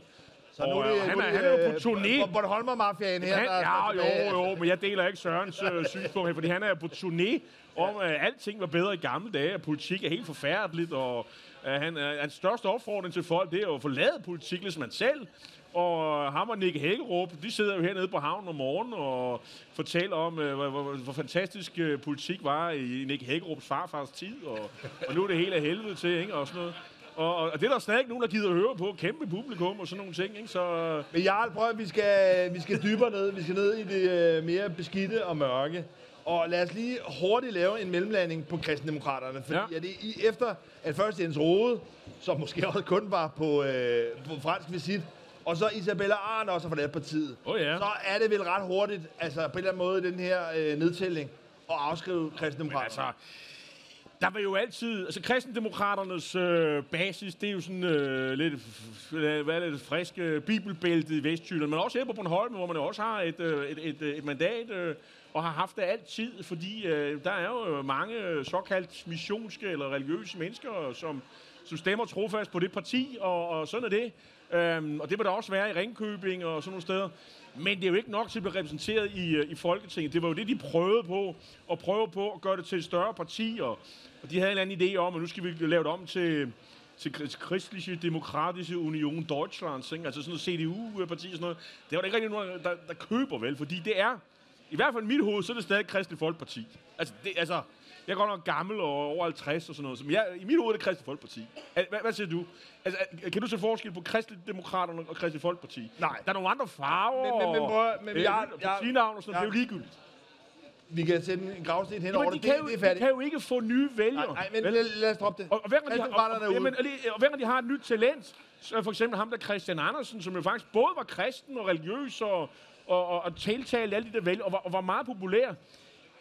Så nu Og, er det, øh, han nu er- det, han er jo på øh, turné. Bo- Bornholmer-mafiaen her. Han, ja, jo, jo, men jeg deler ikke Sørens øh, synspunkt her, fordi han er på turné om, at alting var bedre i gamle dage, at politik er helt forfærdeligt, og at han, hans største opfordring til folk, det er at forlade politik, ligesom han selv. Og ham og Nick Hækkerup, de sidder jo hernede på havnen om morgenen og fortæller om, øh, hvor, hvor, hvor fantastisk øh, politik var i Nick Hækkerups farfars tid, og, og nu er det hele af helvede til, ikke, og sådan noget. Og, og det er der stadig ikke nogen, der gider at høre på. Kæmpe publikum og sådan nogle ting, ikke? Så, Men Jarl, prøv at vi skal, vi skal dybere ned. Vi skal ned i det øh, mere beskidte og mørke. Og lad os lige hurtigt lave en mellemlanding på kristendemokraterne. Fordi Ja. at det, i, efter at først Jens Rode, som måske også kun var på, øh, på fransk visit, og så Isabella Arne også har forladt partiet, Åh, ja. så er det vel ret hurtigt, altså på en eller anden måde, den her øh, nedtælling, at afskrive kristendemokraterne. altså, der var jo altid... Altså, kristendemokraternes øh, basis, det er jo sådan øh, lidt, f- hvad er det, friske bibelbælte i Vestjylland, men også her på Bornholm, hvor man jo også har et, øh, et, et, et mandat, øh, og har haft det altid, fordi øh, der er jo mange såkaldt missionske eller religiøse mennesker, som, som stemmer trofast på det parti, og, og sådan er det. Øhm, og det vil der også være i Ringkøbing og sådan nogle steder. Men det er jo ikke nok til at blive repræsenteret i, øh, i Folketinget. Det var jo det, de prøvede på, og prøve på at gøre det til et større parti, og, og de havde en eller anden idé om, at nu skal vi lave det om til, til Kristelige Demokratiske Union Deutschland, ikke? altså sådan noget CDU-parti og sådan noget. Det var der ikke rigtig nogen, der, der køber vel, fordi det er, i hvert fald i mit hoved, så er det stadig Kristelig Folkeparti. Altså, det, altså jeg er godt nok gammel og over 50 og sådan noget. Så jeg, I mit hoved er det Kristelig Folkeparti. Hvad, hvad siger du? Altså, kan du se forskel på Kristelig Demokraterne og Kristelig Folkeparti? Nej. Der er nogle andre farver Men- men- men prøv men og, jeg- øh, jeg- partinavn og sådan noget. Det er jo ligegyldigt. Vi kan sætte en gravsten hen over Men det. de Det, kan, jo, det er de færdigt. kan jo ikke få nye vælgere. Nej, men lad, lad os droppe det. Og, og, hver gang de har, og, og, ude. jamen, og, lige- og hver gang de har et nyt talent, så for eksempel ham der Christian Andersen, som jo faktisk både var kristen og religiøs og, og, og, og tiltalte alle de der vælgere, og var, og var meget populær.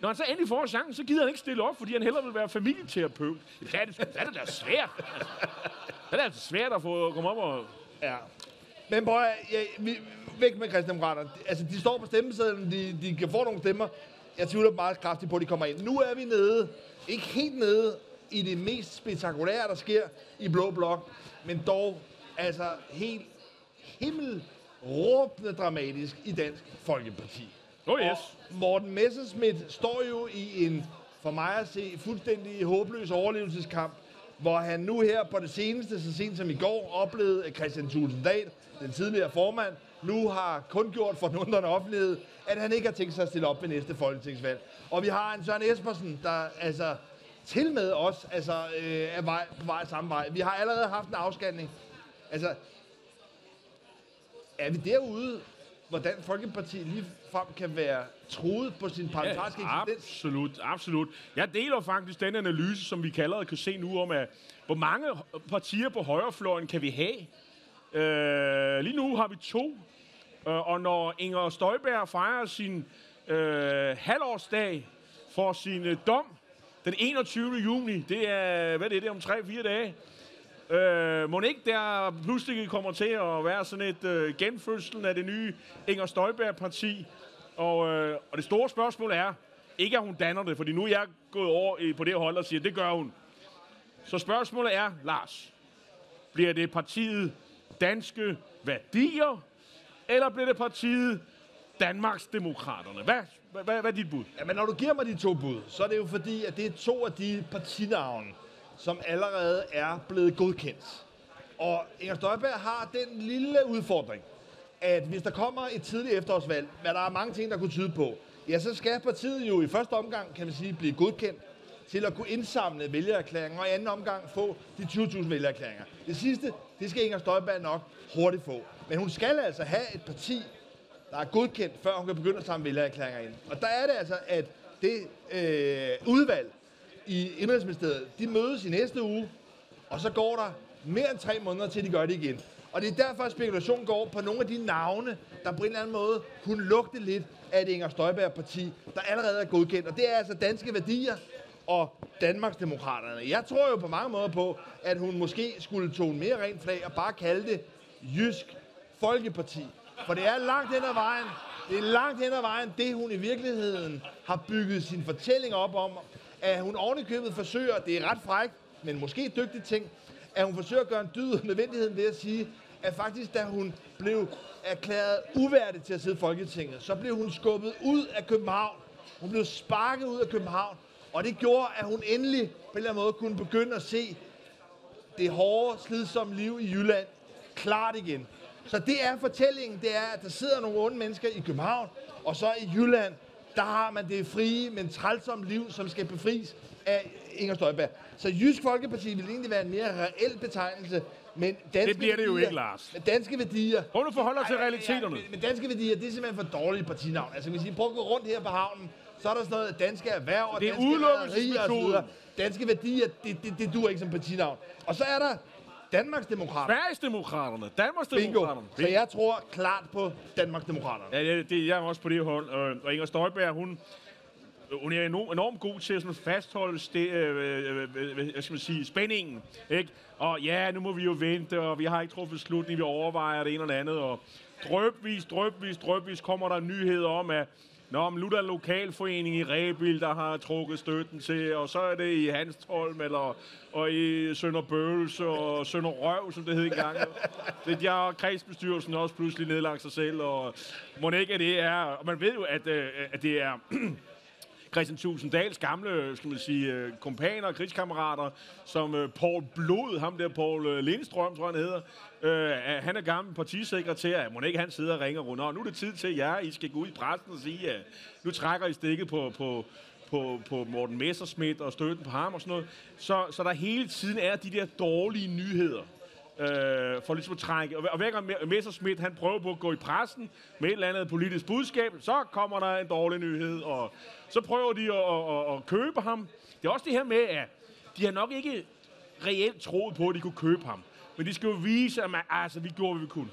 Når han så endelig får chancen, så gider han ikke stille op, fordi han hellere vil være familieterapeut. Det er det, er da svært. Altså, er det altså svært at få komme op og... Ja. Men prøv at, ja, vi, væk med kristendemokraterne. Altså, de står på stemmesedlen, de, de kan få nogle stemmer. Jeg tvivler meget kraftigt på, at de kommer ind. Nu er vi nede, ikke helt nede i det mest spektakulære, der sker i Blå Blok, men dog altså helt himmelråbende dramatisk i Dansk Folkeparti. Oh yes. Og Morten Messerschmidt står jo i en, for mig at se, fuldstændig håbløs overlevelseskamp, hvor han nu her på det seneste, så sent som i går, oplevede, at Christian Thulesen Dahl, den tidligere formand, nu har kun gjort for den undrende offentlighed, at han ikke har tænkt sig at stille op ved næste folketingsvalg. Og vi har en Søren Espersen, der altså til med os altså, øh, er vej, på vej samme vej. Vi har allerede haft en afskanning. Altså, er vi derude, hvor Dansk Folkeparti lige frem kan være truet på sin parlamentariske Ja, eksistens? absolut, absolut. Jeg deler faktisk den analyse, som vi kalder kan se nu om, at hvor mange partier på højrefløjen kan vi have? Øh, lige nu har vi to, øh, og når Inger Støjberg fejrer sin øh, halvårsdag for sin øh, dom den 21. juni, det er, hvad er det, det er om 3-4 dage, Øh, må ikke der pludselig kommer til at være sådan et øh, genfødsel af det nye Inger Støjberg-parti? Og, øh, og det store spørgsmål er, ikke at hun danner det, fordi nu er jeg gået over på det hold og siger, det gør hun. Så spørgsmålet er, Lars, bliver det partiet Danske Værdier, eller bliver det partiet Danmarks Demokraterne? Hvad, hvad, hvad, hvad er dit bud? Ja, men når du giver mig de to bud, så er det jo fordi, at det er to af de partinavne, som allerede er blevet godkendt. Og Inger Støjberg har den lille udfordring, at hvis der kommer et tidligt efterårsvalg, hvad der er mange ting, der kunne tyde på, ja, så skal partiet jo i første omgang, kan man sige, blive godkendt til at kunne indsamle vælgererklæringer, og i anden omgang få de 20.000 vælgererklæringer. Det sidste, det skal Inger Støjberg nok hurtigt få. Men hun skal altså have et parti, der er godkendt, før hun kan begynde at samle vælgererklæringer ind. Og der er det altså, at det øh, udvalg i Indrigsministeriet, de mødes i næste uge, og så går der mere end tre måneder til, de gør det igen. Og det er derfor, at spekulationen går på nogle af de navne, der på en eller anden måde kunne lugte lidt af det Inger Støjberg-parti, der allerede er godkendt. Og det er altså danske værdier og Danmarksdemokraterne. Jeg tror jo på mange måder på, at hun måske skulle tone mere rent flag og bare kalde det Jysk Folkeparti. For det er langt hen ad vejen, det er langt hen ad vejen, det hun i virkeligheden har bygget sin fortælling op om, at hun ovenikøbet forsøger, det er ret frækt, men måske dygtig ting, at hun forsøger at gøre en dyd nødvendigheden ved at sige, at faktisk, da hun blev erklæret uværdig til at sidde i Folketinget, så blev hun skubbet ud af København. Hun blev sparket ud af København, og det gjorde, at hun endelig på en eller anden måde kunne begynde at se det hårde, slidsomme liv i Jylland klart igen. Så det er fortællingen, det er, at der sidder nogle onde mennesker i København, og så i Jylland, der har man det frie, men trælsomme liv, som skal befries af Inger Støjberg. Så Jysk Folkeparti vil egentlig være en mere reel betegnelse, men danske Det bliver det jo værdier, ikke, Lars. Men danske værdier... Prøv nu at forholde dig til realiteterne. Men, men danske værdier, det er simpelthen for dårlige partinavn. Altså, hvis I prøver at gå rundt her på havnen, så er der sådan noget danske erhverv og Det er danske og så videre. Danske værdier, det, det, det duer ikke som partinavn. Og så er der Danmarks Demokrater. Sverigesdemokraterne, Danmarks Bingo. Så jeg tror klart på Danmarks Demokraterne. Ja, det, det, jeg er også på det hold. Og Inger Støjberg, hun, hun er enormt, enormt god til at sådan fastholde ste, øh, øh, øh, hvad skal man sige, spændingen. Ikke? Og ja, nu må vi jo vente, og vi har ikke truffet beslutning, vi overvejer det ene eller andet. Og drøbvis, drøbvis, drøbvis kommer der nyheder om, at Nå, men nu er der en lokalforening i Rebil, der har trukket støtten til, og så er det i Hanstholm, eller og i Sønderbøls og Sønderrøv, som det hed engang. Det, de har kredsbestyrelsen også pludselig nedlagt sig selv, og må ikke, at det er... Og man ved jo, at, øh, at det er Christian Tusinddals gamle, øh, skal man sige, øh, kompaner og krigskammerater, som øh, Paul Blod, ham der Paul Lindstrøm, tror jeg, han hedder, øh, han er gammel partisekretær, må ikke han sidder og ringer rundt, og nu er det tid til jer, I skal gå ud i pressen og sige, at nu trækker I stikket på, på, på, på Morten Messerschmidt og støtten på ham og sådan noget. Så, så der hele tiden er de der dårlige nyheder. Øh, for ligesom at trække. Og, og hver gang Messerschmidt han prøver på at gå i pressen med et eller andet politisk budskab, så kommer der en dårlig nyhed, og så prøver de at, at, at, at købe ham. Det er også det her med, at de har nok ikke reelt troet på, at de kunne købe ham. Men de skal jo vise, at man, altså, vi gjorde, hvad vi kunne.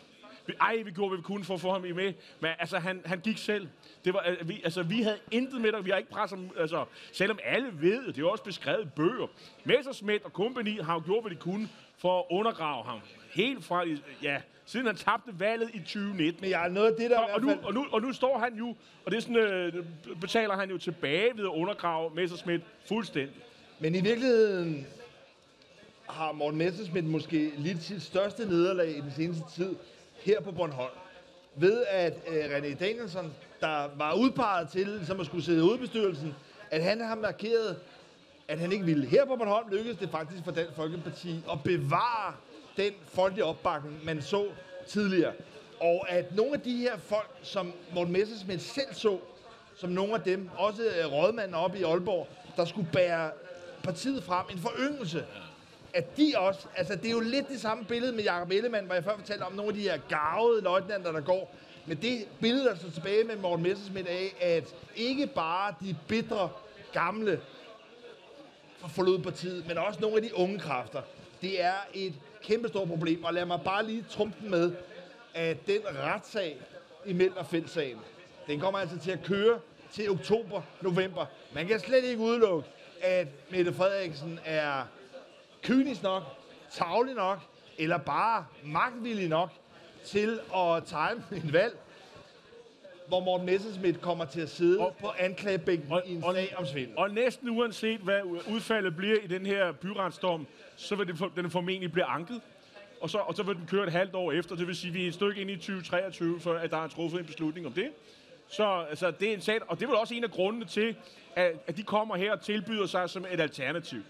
Vi- Ej, vi gjorde, hvad vi kunne for at få ham i med. Men altså, han, han gik selv. Det var, øh, vi, altså, vi havde intet med dig. Vi har ikke presset ham. Altså, selvom alle ved, det er også beskrevet i bøger. Messerschmidt og company har jo gjort, hvad de kunne for at undergrave ham. Helt fra, ja, siden han tabte valget i 2019. Men jeg er noget af det, der Og, i og, hvert nu, fald... og, nu, og nu står han jo, og det er sådan, øh, betaler han jo tilbage ved at undergrave Messerschmidt fuldstændig. Men i virkeligheden har Morten Messerschmidt måske lidt sit største nederlag i den seneste tid her på Bornholm. Ved at øh, René Danielsen, der var udpeget til, som at skulle sidde i hovedbestyrelsen, at han har markeret, at han ikke ville. Her på Bornholm lykkedes det faktisk for Dansk Folkeparti at bevare den folkelige opbakning, man så tidligere. Og at nogle af de her folk, som Morten Messersmith selv så, som nogle af dem, også øh, rådmanden oppe i Aalborg, der skulle bære partiet frem, en foryngelse, at de også, altså det er jo lidt det samme billede med Jacob Ellemann, hvor jeg før fortalte om nogle af de her gavede løjtnanter, der går. Men det billede, der står tilbage med Morten Messersmith af, at ikke bare de bitre, gamle forlod partiet, men også nogle af de unge kræfter. Det er et kæmpestort problem, og lad mig bare lige trumpe den med, at den retssag i Mellerfeldt-sagen, den kommer altså til at køre til oktober, november. Man kan slet ikke udelukke, at Mette Frederiksen er kynisk nok, tavlig nok, eller bare magtvillig nok til at tegne en valg, hvor Morten Messerschmidt kommer til at sidde Og- på anklagebænken og- i en og- sag om svindel. Og næsten uanset hvad udfaldet bliver i den her byretsdom, så vil det, den formentlig blive anket. Og så, og så vil den køre et halvt år efter. Det vil sige, at vi er et stykke ind i 2023, for at der er truffet en beslutning om det. Så altså, det er en sag, og det er vel også en af grundene til, at, at de kommer her og tilbyder sig som et alternativ.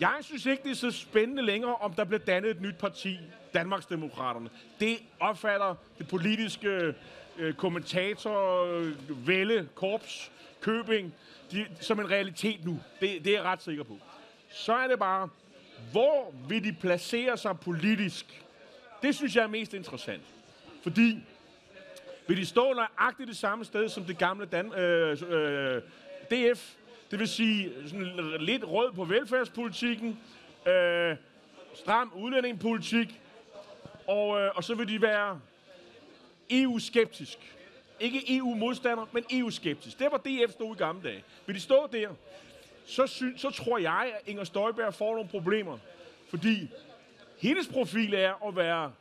Jeg synes ikke, det er så spændende længere, om der bliver dannet et nyt parti, Danmarksdemokraterne. Det opfatter det politiske øh, kommentator, øh, Korps, Købing, de, som en realitet nu. Det, det er jeg ret sikker på. Så er det bare, hvor vil de placere sig politisk? Det synes jeg er mest interessant. Fordi vil de stå nøjagtigt det samme sted som det gamle Dan, øh, øh, DF. Det vil sige sådan lidt rød på velfærdspolitikken, øh, stram udlændingepolitik, og, øh, og så vil de være EU-skeptisk. Ikke EU-modstander, men EU-skeptisk. Det var DF stod i gamle dage. Vil de stå der, så, sy- så tror jeg, at Inger Støjberg får nogle problemer. Fordi hendes profil er at være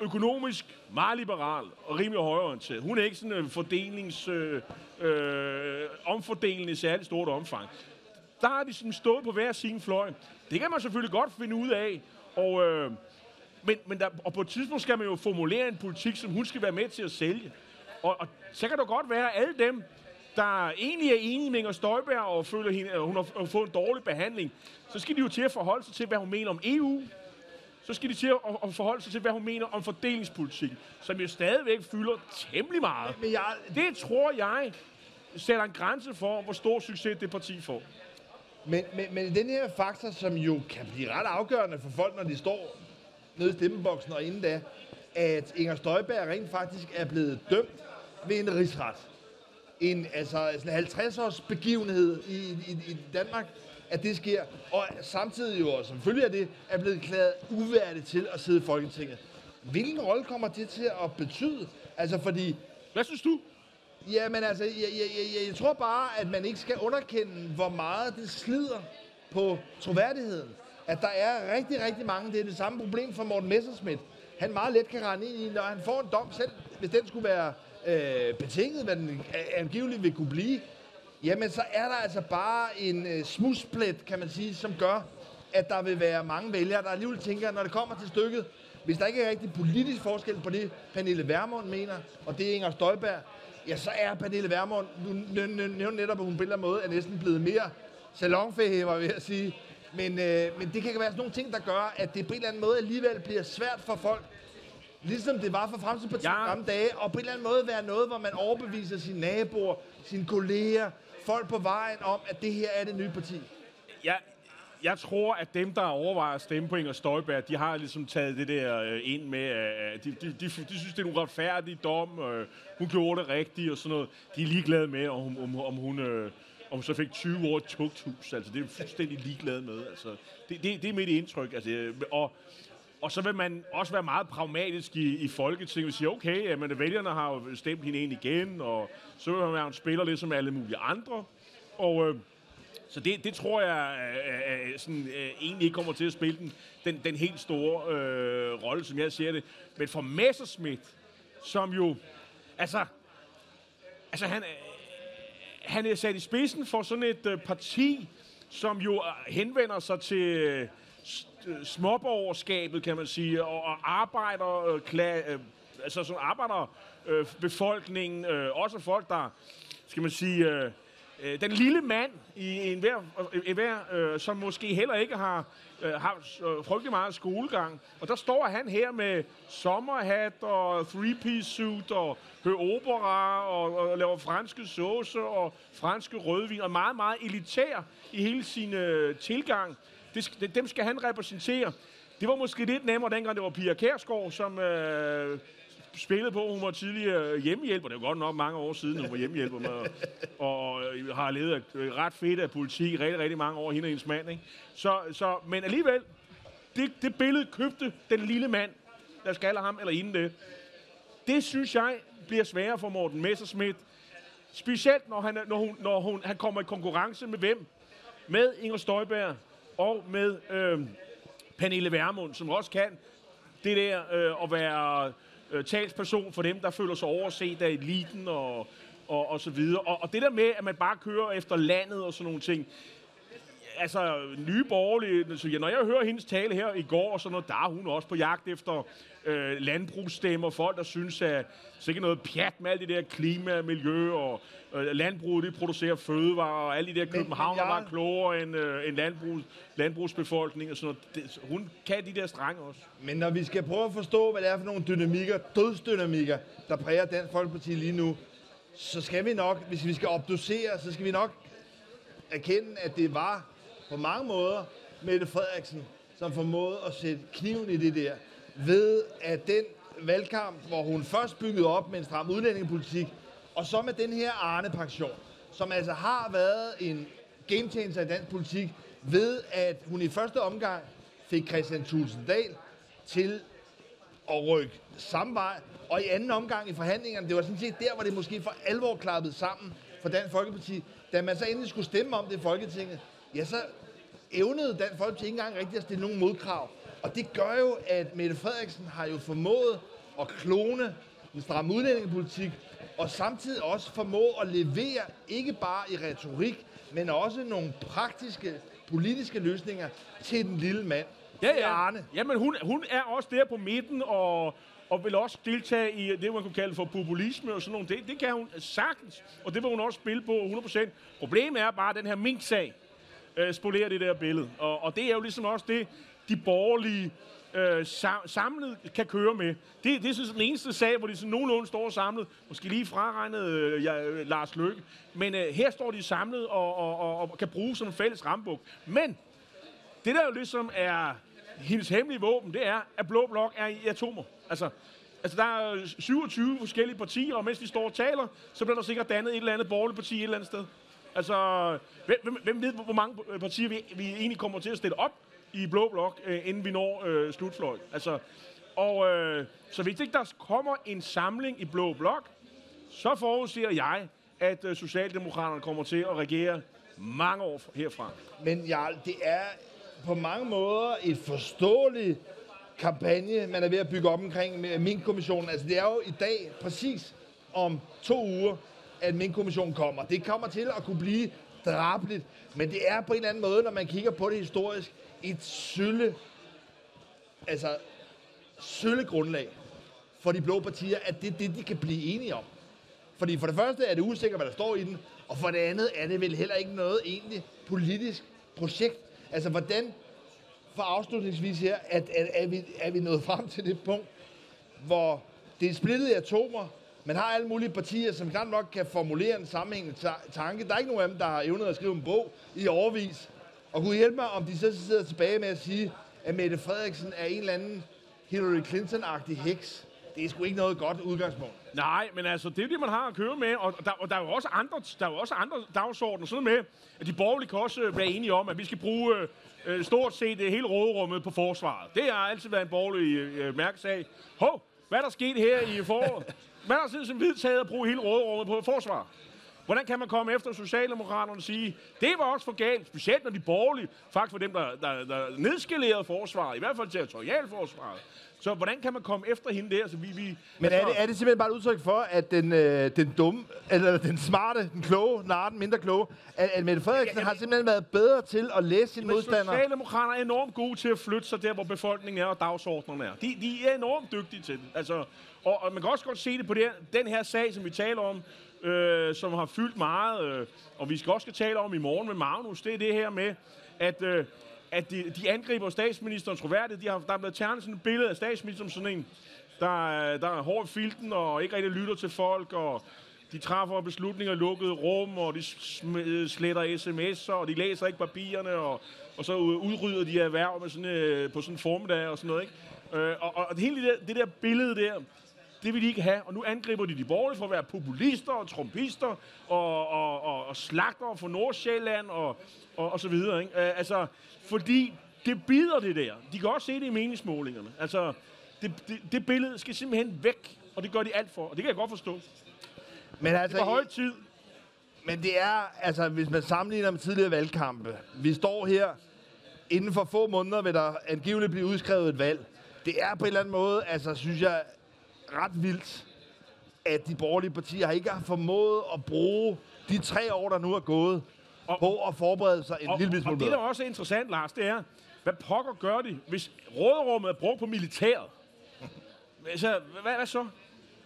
økonomisk meget liberal og rimelig højorienteret. Hun er ikke sådan en fordelings, øh, øh, omfordelende i særligt stort omfang. Der har de sådan stået på hver sin fløj. Det kan man selvfølgelig godt finde ud af. Og, øh, men, men der, og på et tidspunkt skal man jo formulere en politik, som hun skal være med til at sælge. Og, og så kan det godt være, at alle dem, der egentlig er enige med Inger Støjberg og føler, hende, at hun har fået en dårlig behandling, så skal de jo til at forholde sig til, hvad hun mener om EU. Så skal de til at forholde sig til, hvad hun mener om fordelingspolitik, som jo stadigvæk fylder temmelig meget. Men jeg, Det tror jeg sætter en grænse for, hvor stor succes det parti får. Men, men, men den her faktor, som jo kan blive ret afgørende for folk, når de står nede i stemmeboksen og inden da, at Inger Støjberg rent faktisk er blevet dømt ved en rigsret. En altså, sådan 50-års begivenhed i, i, i Danmark, at det sker. Og samtidig jo, og som følge af det, er blevet klædet uværdigt til at sidde i Folketinget. Hvilken rolle kommer det til at betyde? Altså fordi Hvad synes du? Jamen altså, jeg, jeg, jeg, jeg tror bare, at man ikke skal underkende, hvor meget det slider på troværdigheden. At der er rigtig, rigtig mange. Det er det samme problem for Morten Messerschmidt. Han meget let kan rende ind i, når han får en dom selv, hvis den skulle være øh, betinget, hvad den angiveligt vil kunne blive, jamen så er der altså bare en øh, smusplet, kan man sige, som gør, at der vil være mange vælgere, der alligevel tænker, når det kommer til stykket, hvis der ikke er rigtig politisk forskel på det, Pernille Vermund mener, og det Inger Støjberg, ja, så er Pernille Vermund, nu nævner netop, at hun på en eller anden måde er næsten blevet mere salonfæhæver, vil jeg at sige. Men, øh, men det kan være sådan nogle ting, der gør, at det på en eller anden måde alligevel bliver svært for folk, ligesom det var for Fremskridspartiet Ja. ja. gamle dage, og på en eller anden måde være noget, hvor man overbeviser sine naboer, sine kolleger, folk på vejen om, at det her er det nye parti. Jeg, jeg tror, at dem, der overvejer at stemme på Inger Støjberg, de har ligesom taget det der øh, ind med, at de, de, de, de synes, det er en uretfærdig dom, øh, hun gjorde det rigtigt og sådan noget. De er ligeglade med, om, om, om hun... Øh, om så fik 20 år i tugthus, altså det er fuldstændig ligeglad med. Altså, det, det, det er mit indtryk. Altså, øh, og, og så vil man også være meget pragmatisk i, i Folketinget og sige, okay, men vælgerne har jo stemt hende ind igen, og så vil man være en spiller ligesom alle mulige andre. Og, øh, så det, det tror jeg øh, øh, øh, sådan, øh, egentlig ikke kommer til at spille den, den, den helt store øh, rolle, som jeg ser det. Men for Messerschmidt, som jo... Altså, altså han, øh, han er sat i spidsen for sådan et øh, parti, som jo øh, henvender sig til øh, Øh, småborgerskabet, kan man sige, og, og arbejder, øh, kla, øh, altså sådan arbejder øh, befolkningen, øh, også folk, der, skal man sige, øh, øh, den lille mand i en hver, øh, en hver øh, som måske heller ikke har øh, frygtelig meget skolegang. Og der står han her med sommerhat og three-piece suit og hører opera og, og laver franske sauce og franske rødvin og meget, meget elitær i hele sin øh, tilgang. Det, dem skal han repræsentere. Det var måske lidt nemmere dengang, det var Pia Kærsgaard, som øh, spillede på. Hun var tidligere øh, hjemmehjælper. Det var godt nok mange år siden, hun var hjemmehjælper. Med, øh, og og øh, har levet ret fedt af politik rigtig, rigtig mange år, hende og hendes mand. Ikke? Så, så, men alligevel, det, det billede købte den lille mand, der skal ham eller inden det. Det synes jeg bliver sværere for Morten Messerschmidt. Specielt når, han, når, hun, når hun, han kommer i konkurrence med hvem? Med Inger Støjberg og med øh, Pernille Vermund, som også kan det der øh, at være øh, talsperson for dem, der føler sig overset af eliten og, og, og så videre. Og, og det der med, at man bare kører efter landet og sådan nogle ting. Altså, nye borgerlige, så ja, når jeg hører hendes tale her i går og sådan noget, der er hun også på jagt efter øh, landbrugsstemmer, folk, der synes, at så ikke noget pjat med alt det der klima, miljø og øh, landbruget, det producerer fødevarer, og alle de der københavner jeg- var klogere end, øh, end landbrug, landbrugsbefolkning og sådan noget. Det, hun kan de der strenge også. Men når vi skal prøve at forstå, hvad det er for nogle dynamikker, dødsdynamikker, der præger Dansk Folkeparti lige nu, så skal vi nok, hvis vi skal obducere, så skal vi nok erkende, at det var på mange måder Mette Frederiksen, som formåede at sætte kniven i det der, ved at den valgkamp, hvor hun først byggede op med en stram udlændingepolitik, og så med den her Arne-pension, som altså har været en game changer i dansk politik, ved at hun i første omgang fik Christian Thulsen Dahl til at rykke samme vej, og i anden omgang i forhandlingerne, det var sådan set der, hvor det måske for alvor klappede sammen for Dansk Folkeparti, da man så endelig skulle stemme om det i Folketinget, ja, så evnede Dansk Folkeparti ikke engang rigtig at stille nogen modkrav. Og det gør jo, at Mette Frederiksen har jo formået at klone en stram udlændingepolitik, og samtidig også formået at levere, ikke bare i retorik, men også nogle praktiske politiske løsninger til den lille mand. Ja, ja. Arne. Jamen, hun, hun er også der på midten, og, og vil også deltage i det, man kunne kalde for populisme og sådan noget. Det, det kan hun sagtens, og det vil hun også spille på 100%. Problemet er bare, den her mink-sag øh, spolerer det der billede. Og, og det er jo ligesom også det, de borgerlige øh, samlet kan køre med. Det, det er sådan den eneste sag, hvor de sådan nogenlunde står samlet. Måske lige fraregnet øh, ja, øh, Lars Løkke. Men øh, her står de samlet og, og, og, og kan bruge som en fælles rambuk. Men det der jo ligesom er hendes hemmelige våben, det er, at Blå Blok er i atomer. Altså, altså der er 27 forskellige partier, og mens vi står og taler, så bliver der sikkert dannet et eller andet borgerligt parti et eller andet sted. Altså, hvem, hvem, ved, hvor mange partier vi, vi egentlig kommer til at stille op i Blå Blok, øh, inden vi når øh, slutfløjt? Altså, og øh, så hvis ikke der kommer en samling i Blå Blok, så forudser jeg, at øh, Socialdemokraterne kommer til at regere mange år herfra. Men Jarl, det er på mange måder et forståeligt kampagne, man er ved at bygge op omkring med Mink-kommissionen. Altså, det er jo i dag præcis om to uger, at min kommission kommer. Det kommer til at kunne blive drabligt, men det er på en eller anden måde, når man kigger på det historisk, et sølle, altså sølle grundlag for de blå partier, at det er det, de kan blive enige om. Fordi for det første er det usikkert, hvad der står i den, og for det andet er det vel heller ikke noget egentlig politisk projekt. Altså, hvordan, for afslutningsvis her, at, at, er, vi, er vi nået frem til det punkt, hvor det er splittet i atomer, man har alle mulige partier, som knap nok kan formulere en sammenhængende ta- tanke. Der er ikke nogen af dem, der har evnet at skrive en bog i overvis. Og kunne hjælpe mig, om de så sidder tilbage med at sige, at Mette Frederiksen er en eller anden Hillary Clinton-agtig heks. Det er sgu ikke noget godt udgangspunkt. Nej, men altså, det er det, man har at køre med, og der, og der er jo også andre, der er jo også andre dagsordner, sådan med, at de borgerlige kan også være enige om, at vi skal bruge øh, stort set hele råderummet på forsvaret. Det har altid været en borgerlig øh, mærkesag. Hov, hvad er der sket her i foråret? Hvad er der siden som vedtaget at bruge hele råderummet på forsvar? Hvordan kan man komme efter Socialdemokraterne og sige, det var også for galt, specielt når de borgerlige faktisk var dem, der, der, der nedskalerede forsvaret, i hvert fald territorialforsvaret. Så hvordan kan man komme efter hende der? Så vi, vi, Men er det, er det simpelthen bare et udtryk for, at den, øh, den dumme, eller den smarte, den kloge, nej, den mindre kloge, at, at Mette Frederiksen Ja, ja, har simpelthen været bedre til at læse sine modstandere? Socialdemokraterne er enormt gode til at flytte sig der, hvor befolkningen er og dagsordnerne er. De, de er enormt dygtige til det. Altså, og, og man kan også godt se det på det den her sag, som vi taler om, øh, som har fyldt meget, øh, og vi skal også skal tale om i morgen med Magnus, det er det her med, at, øh, at de, de angriber statsministerens troværdighed. De har, der er blevet tegnet sådan et billede af statsministeren som sådan en, der, øh, der er hård i filten og ikke rigtig lytter til folk, og de træffer beslutninger i lukkede rum, og de sm- sletter sms'er, og de læser ikke papirerne, og, og så udrydder de erhverv med sådan, øh, på sådan en formiddag og sådan noget. Ikke? Øh, og, og hele det der, det der billede der, det vil de ikke have, og nu angriber de de borgerlige for at være populister og trompister og, og, og, og slagter for Nordsjælland og, og, og så videre. Ikke? Øh, altså, fordi det bider det der. De kan også se det i meningsmålingerne. Altså, det, det, det billede skal simpelthen væk, og det gør de alt for, og det kan jeg godt forstå. Men altså, På høj tid. Men det er, altså, hvis man sammenligner med tidligere valgkampe, vi står her, inden for få måneder vil der angiveligt blive udskrevet et valg. Det er på en eller anden måde, altså, synes jeg, ret vildt, at de borgerlige partier ikke har formået at bruge de tre år, der nu er gået, Og- på at forberede sig en Og, lille og smule det, der også er interessant, Lars, det er, hvad pokker gør de, hvis råderummet er brugt på militæret? Altså, hvad, hvad så?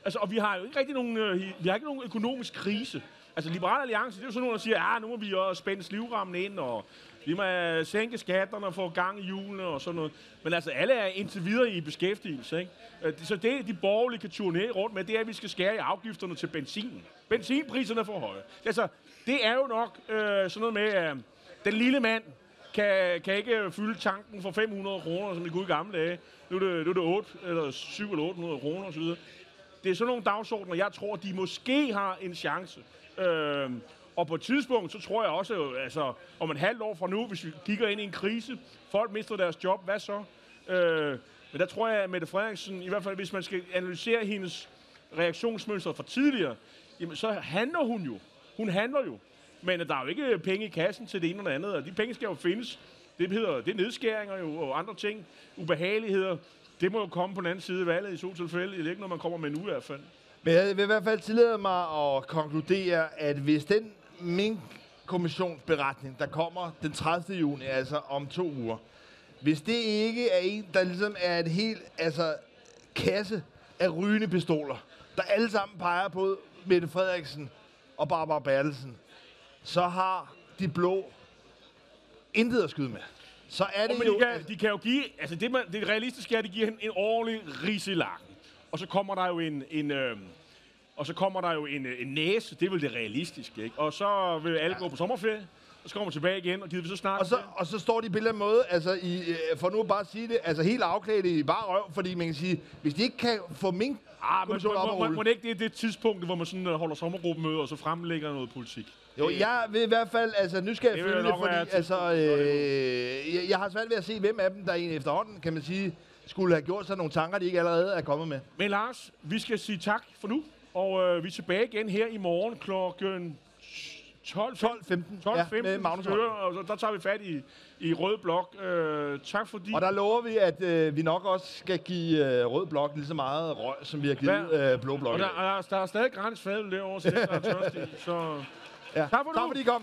Altså, og vi har jo ikke rigtig nogen, øh, vi har ikke nogen økonomisk krise. Altså, Liberal Alliance, det er jo sådan nogen, der siger, ja, nu må vi jo spænde slivrammen ind, og vi må øh, sænke skatterne og få gang i hjulene og sådan noget. Men altså, alle er indtil videre i beskæftigelse, ikke? Øh, så det, de borgerlige kan turnere rundt med, det er, at vi skal skære i afgifterne til benzin. Benzinpriserne er for høje. Altså, det er jo nok øh, sådan noget med, at den lille mand kan, kan ikke fylde tanken for 500 kroner, som i gamle dage. Nu er det, nu er det 8, eller 7 eller 800 kroner osv. Det er sådan nogle dagsordner, jeg tror, de måske har en chance. Øh, og på et tidspunkt, så tror jeg også, altså, om en halvt år fra nu, hvis vi kigger ind i en krise, folk mister deres job, hvad så? Øh, men der tror jeg, at Mette Frederiksen, i hvert fald hvis man skal analysere hendes reaktionsmønster fra tidligere, jamen så handler hun jo. Hun handler jo. Men der er jo ikke penge i kassen til det ene eller det andet, og de penge skal jo findes. Det hedder, det er nedskæringer jo, og andre ting, ubehageligheder. Det må jo komme på den anden side af valget i så tilfælde. Det er ikke noget, man kommer med nu i hvert fald. Men jeg vil i hvert fald tillade mig at konkludere, at hvis den mink kommissionsberetning, der kommer den 30. juni, altså om to uger, hvis det ikke er en, der ligesom er et helt altså, kasse af rygende pistoler, der alle sammen peger på Mette Frederiksen og Barbara Bertelsen, så har de blå intet at skyde med. Så er det Men jo... de kan, de kan jo give, altså det, man, det realistiske er, at de giver hende en ordentlig riselang. Og så kommer der jo en, en øh, og så kommer der jo en, øh, en næse, det er vel det realistiske, ikke? Og så vil alle gå på sommerferie, og så kommer man tilbage igen, og gider vi så snakke Og så, det? og så står de på en eller anden måde, altså i, øh, for nu bare at sige det, altså helt afklædt i bare røv, fordi man kan sige, hvis de ikke kan få mink Ah, men kommissionen op må, må, må, det ikke det er det tidspunkt, hvor man sådan øh, holder sommergruppemøde, og så fremlægger noget politik? Jo, jeg vil i hvert fald, altså nu skal jeg Det følge det, nok fordi altså, øh, jeg, jeg har svært ved at se, hvem af dem, der en efterhånden, kan man sige, skulle have gjort sig nogle tanker, de ikke allerede er kommet med. Men Lars, vi skal sige tak for nu, og øh, vi er tilbage igen her i morgen klokken 12. 12.15, 12, ja, 15, med Magnus kører, og så, der tager vi fat i, i Rød Blok. Øh, tak fordi... Og der lover vi, at øh, vi nok også skal give øh, Rød Blok lige så meget røg, som vi har givet øh, Blå Blok. og der, der, der er stadig gratis fadøl derovre, så det er tørstig. Så ja. tak for tak fordi I kom.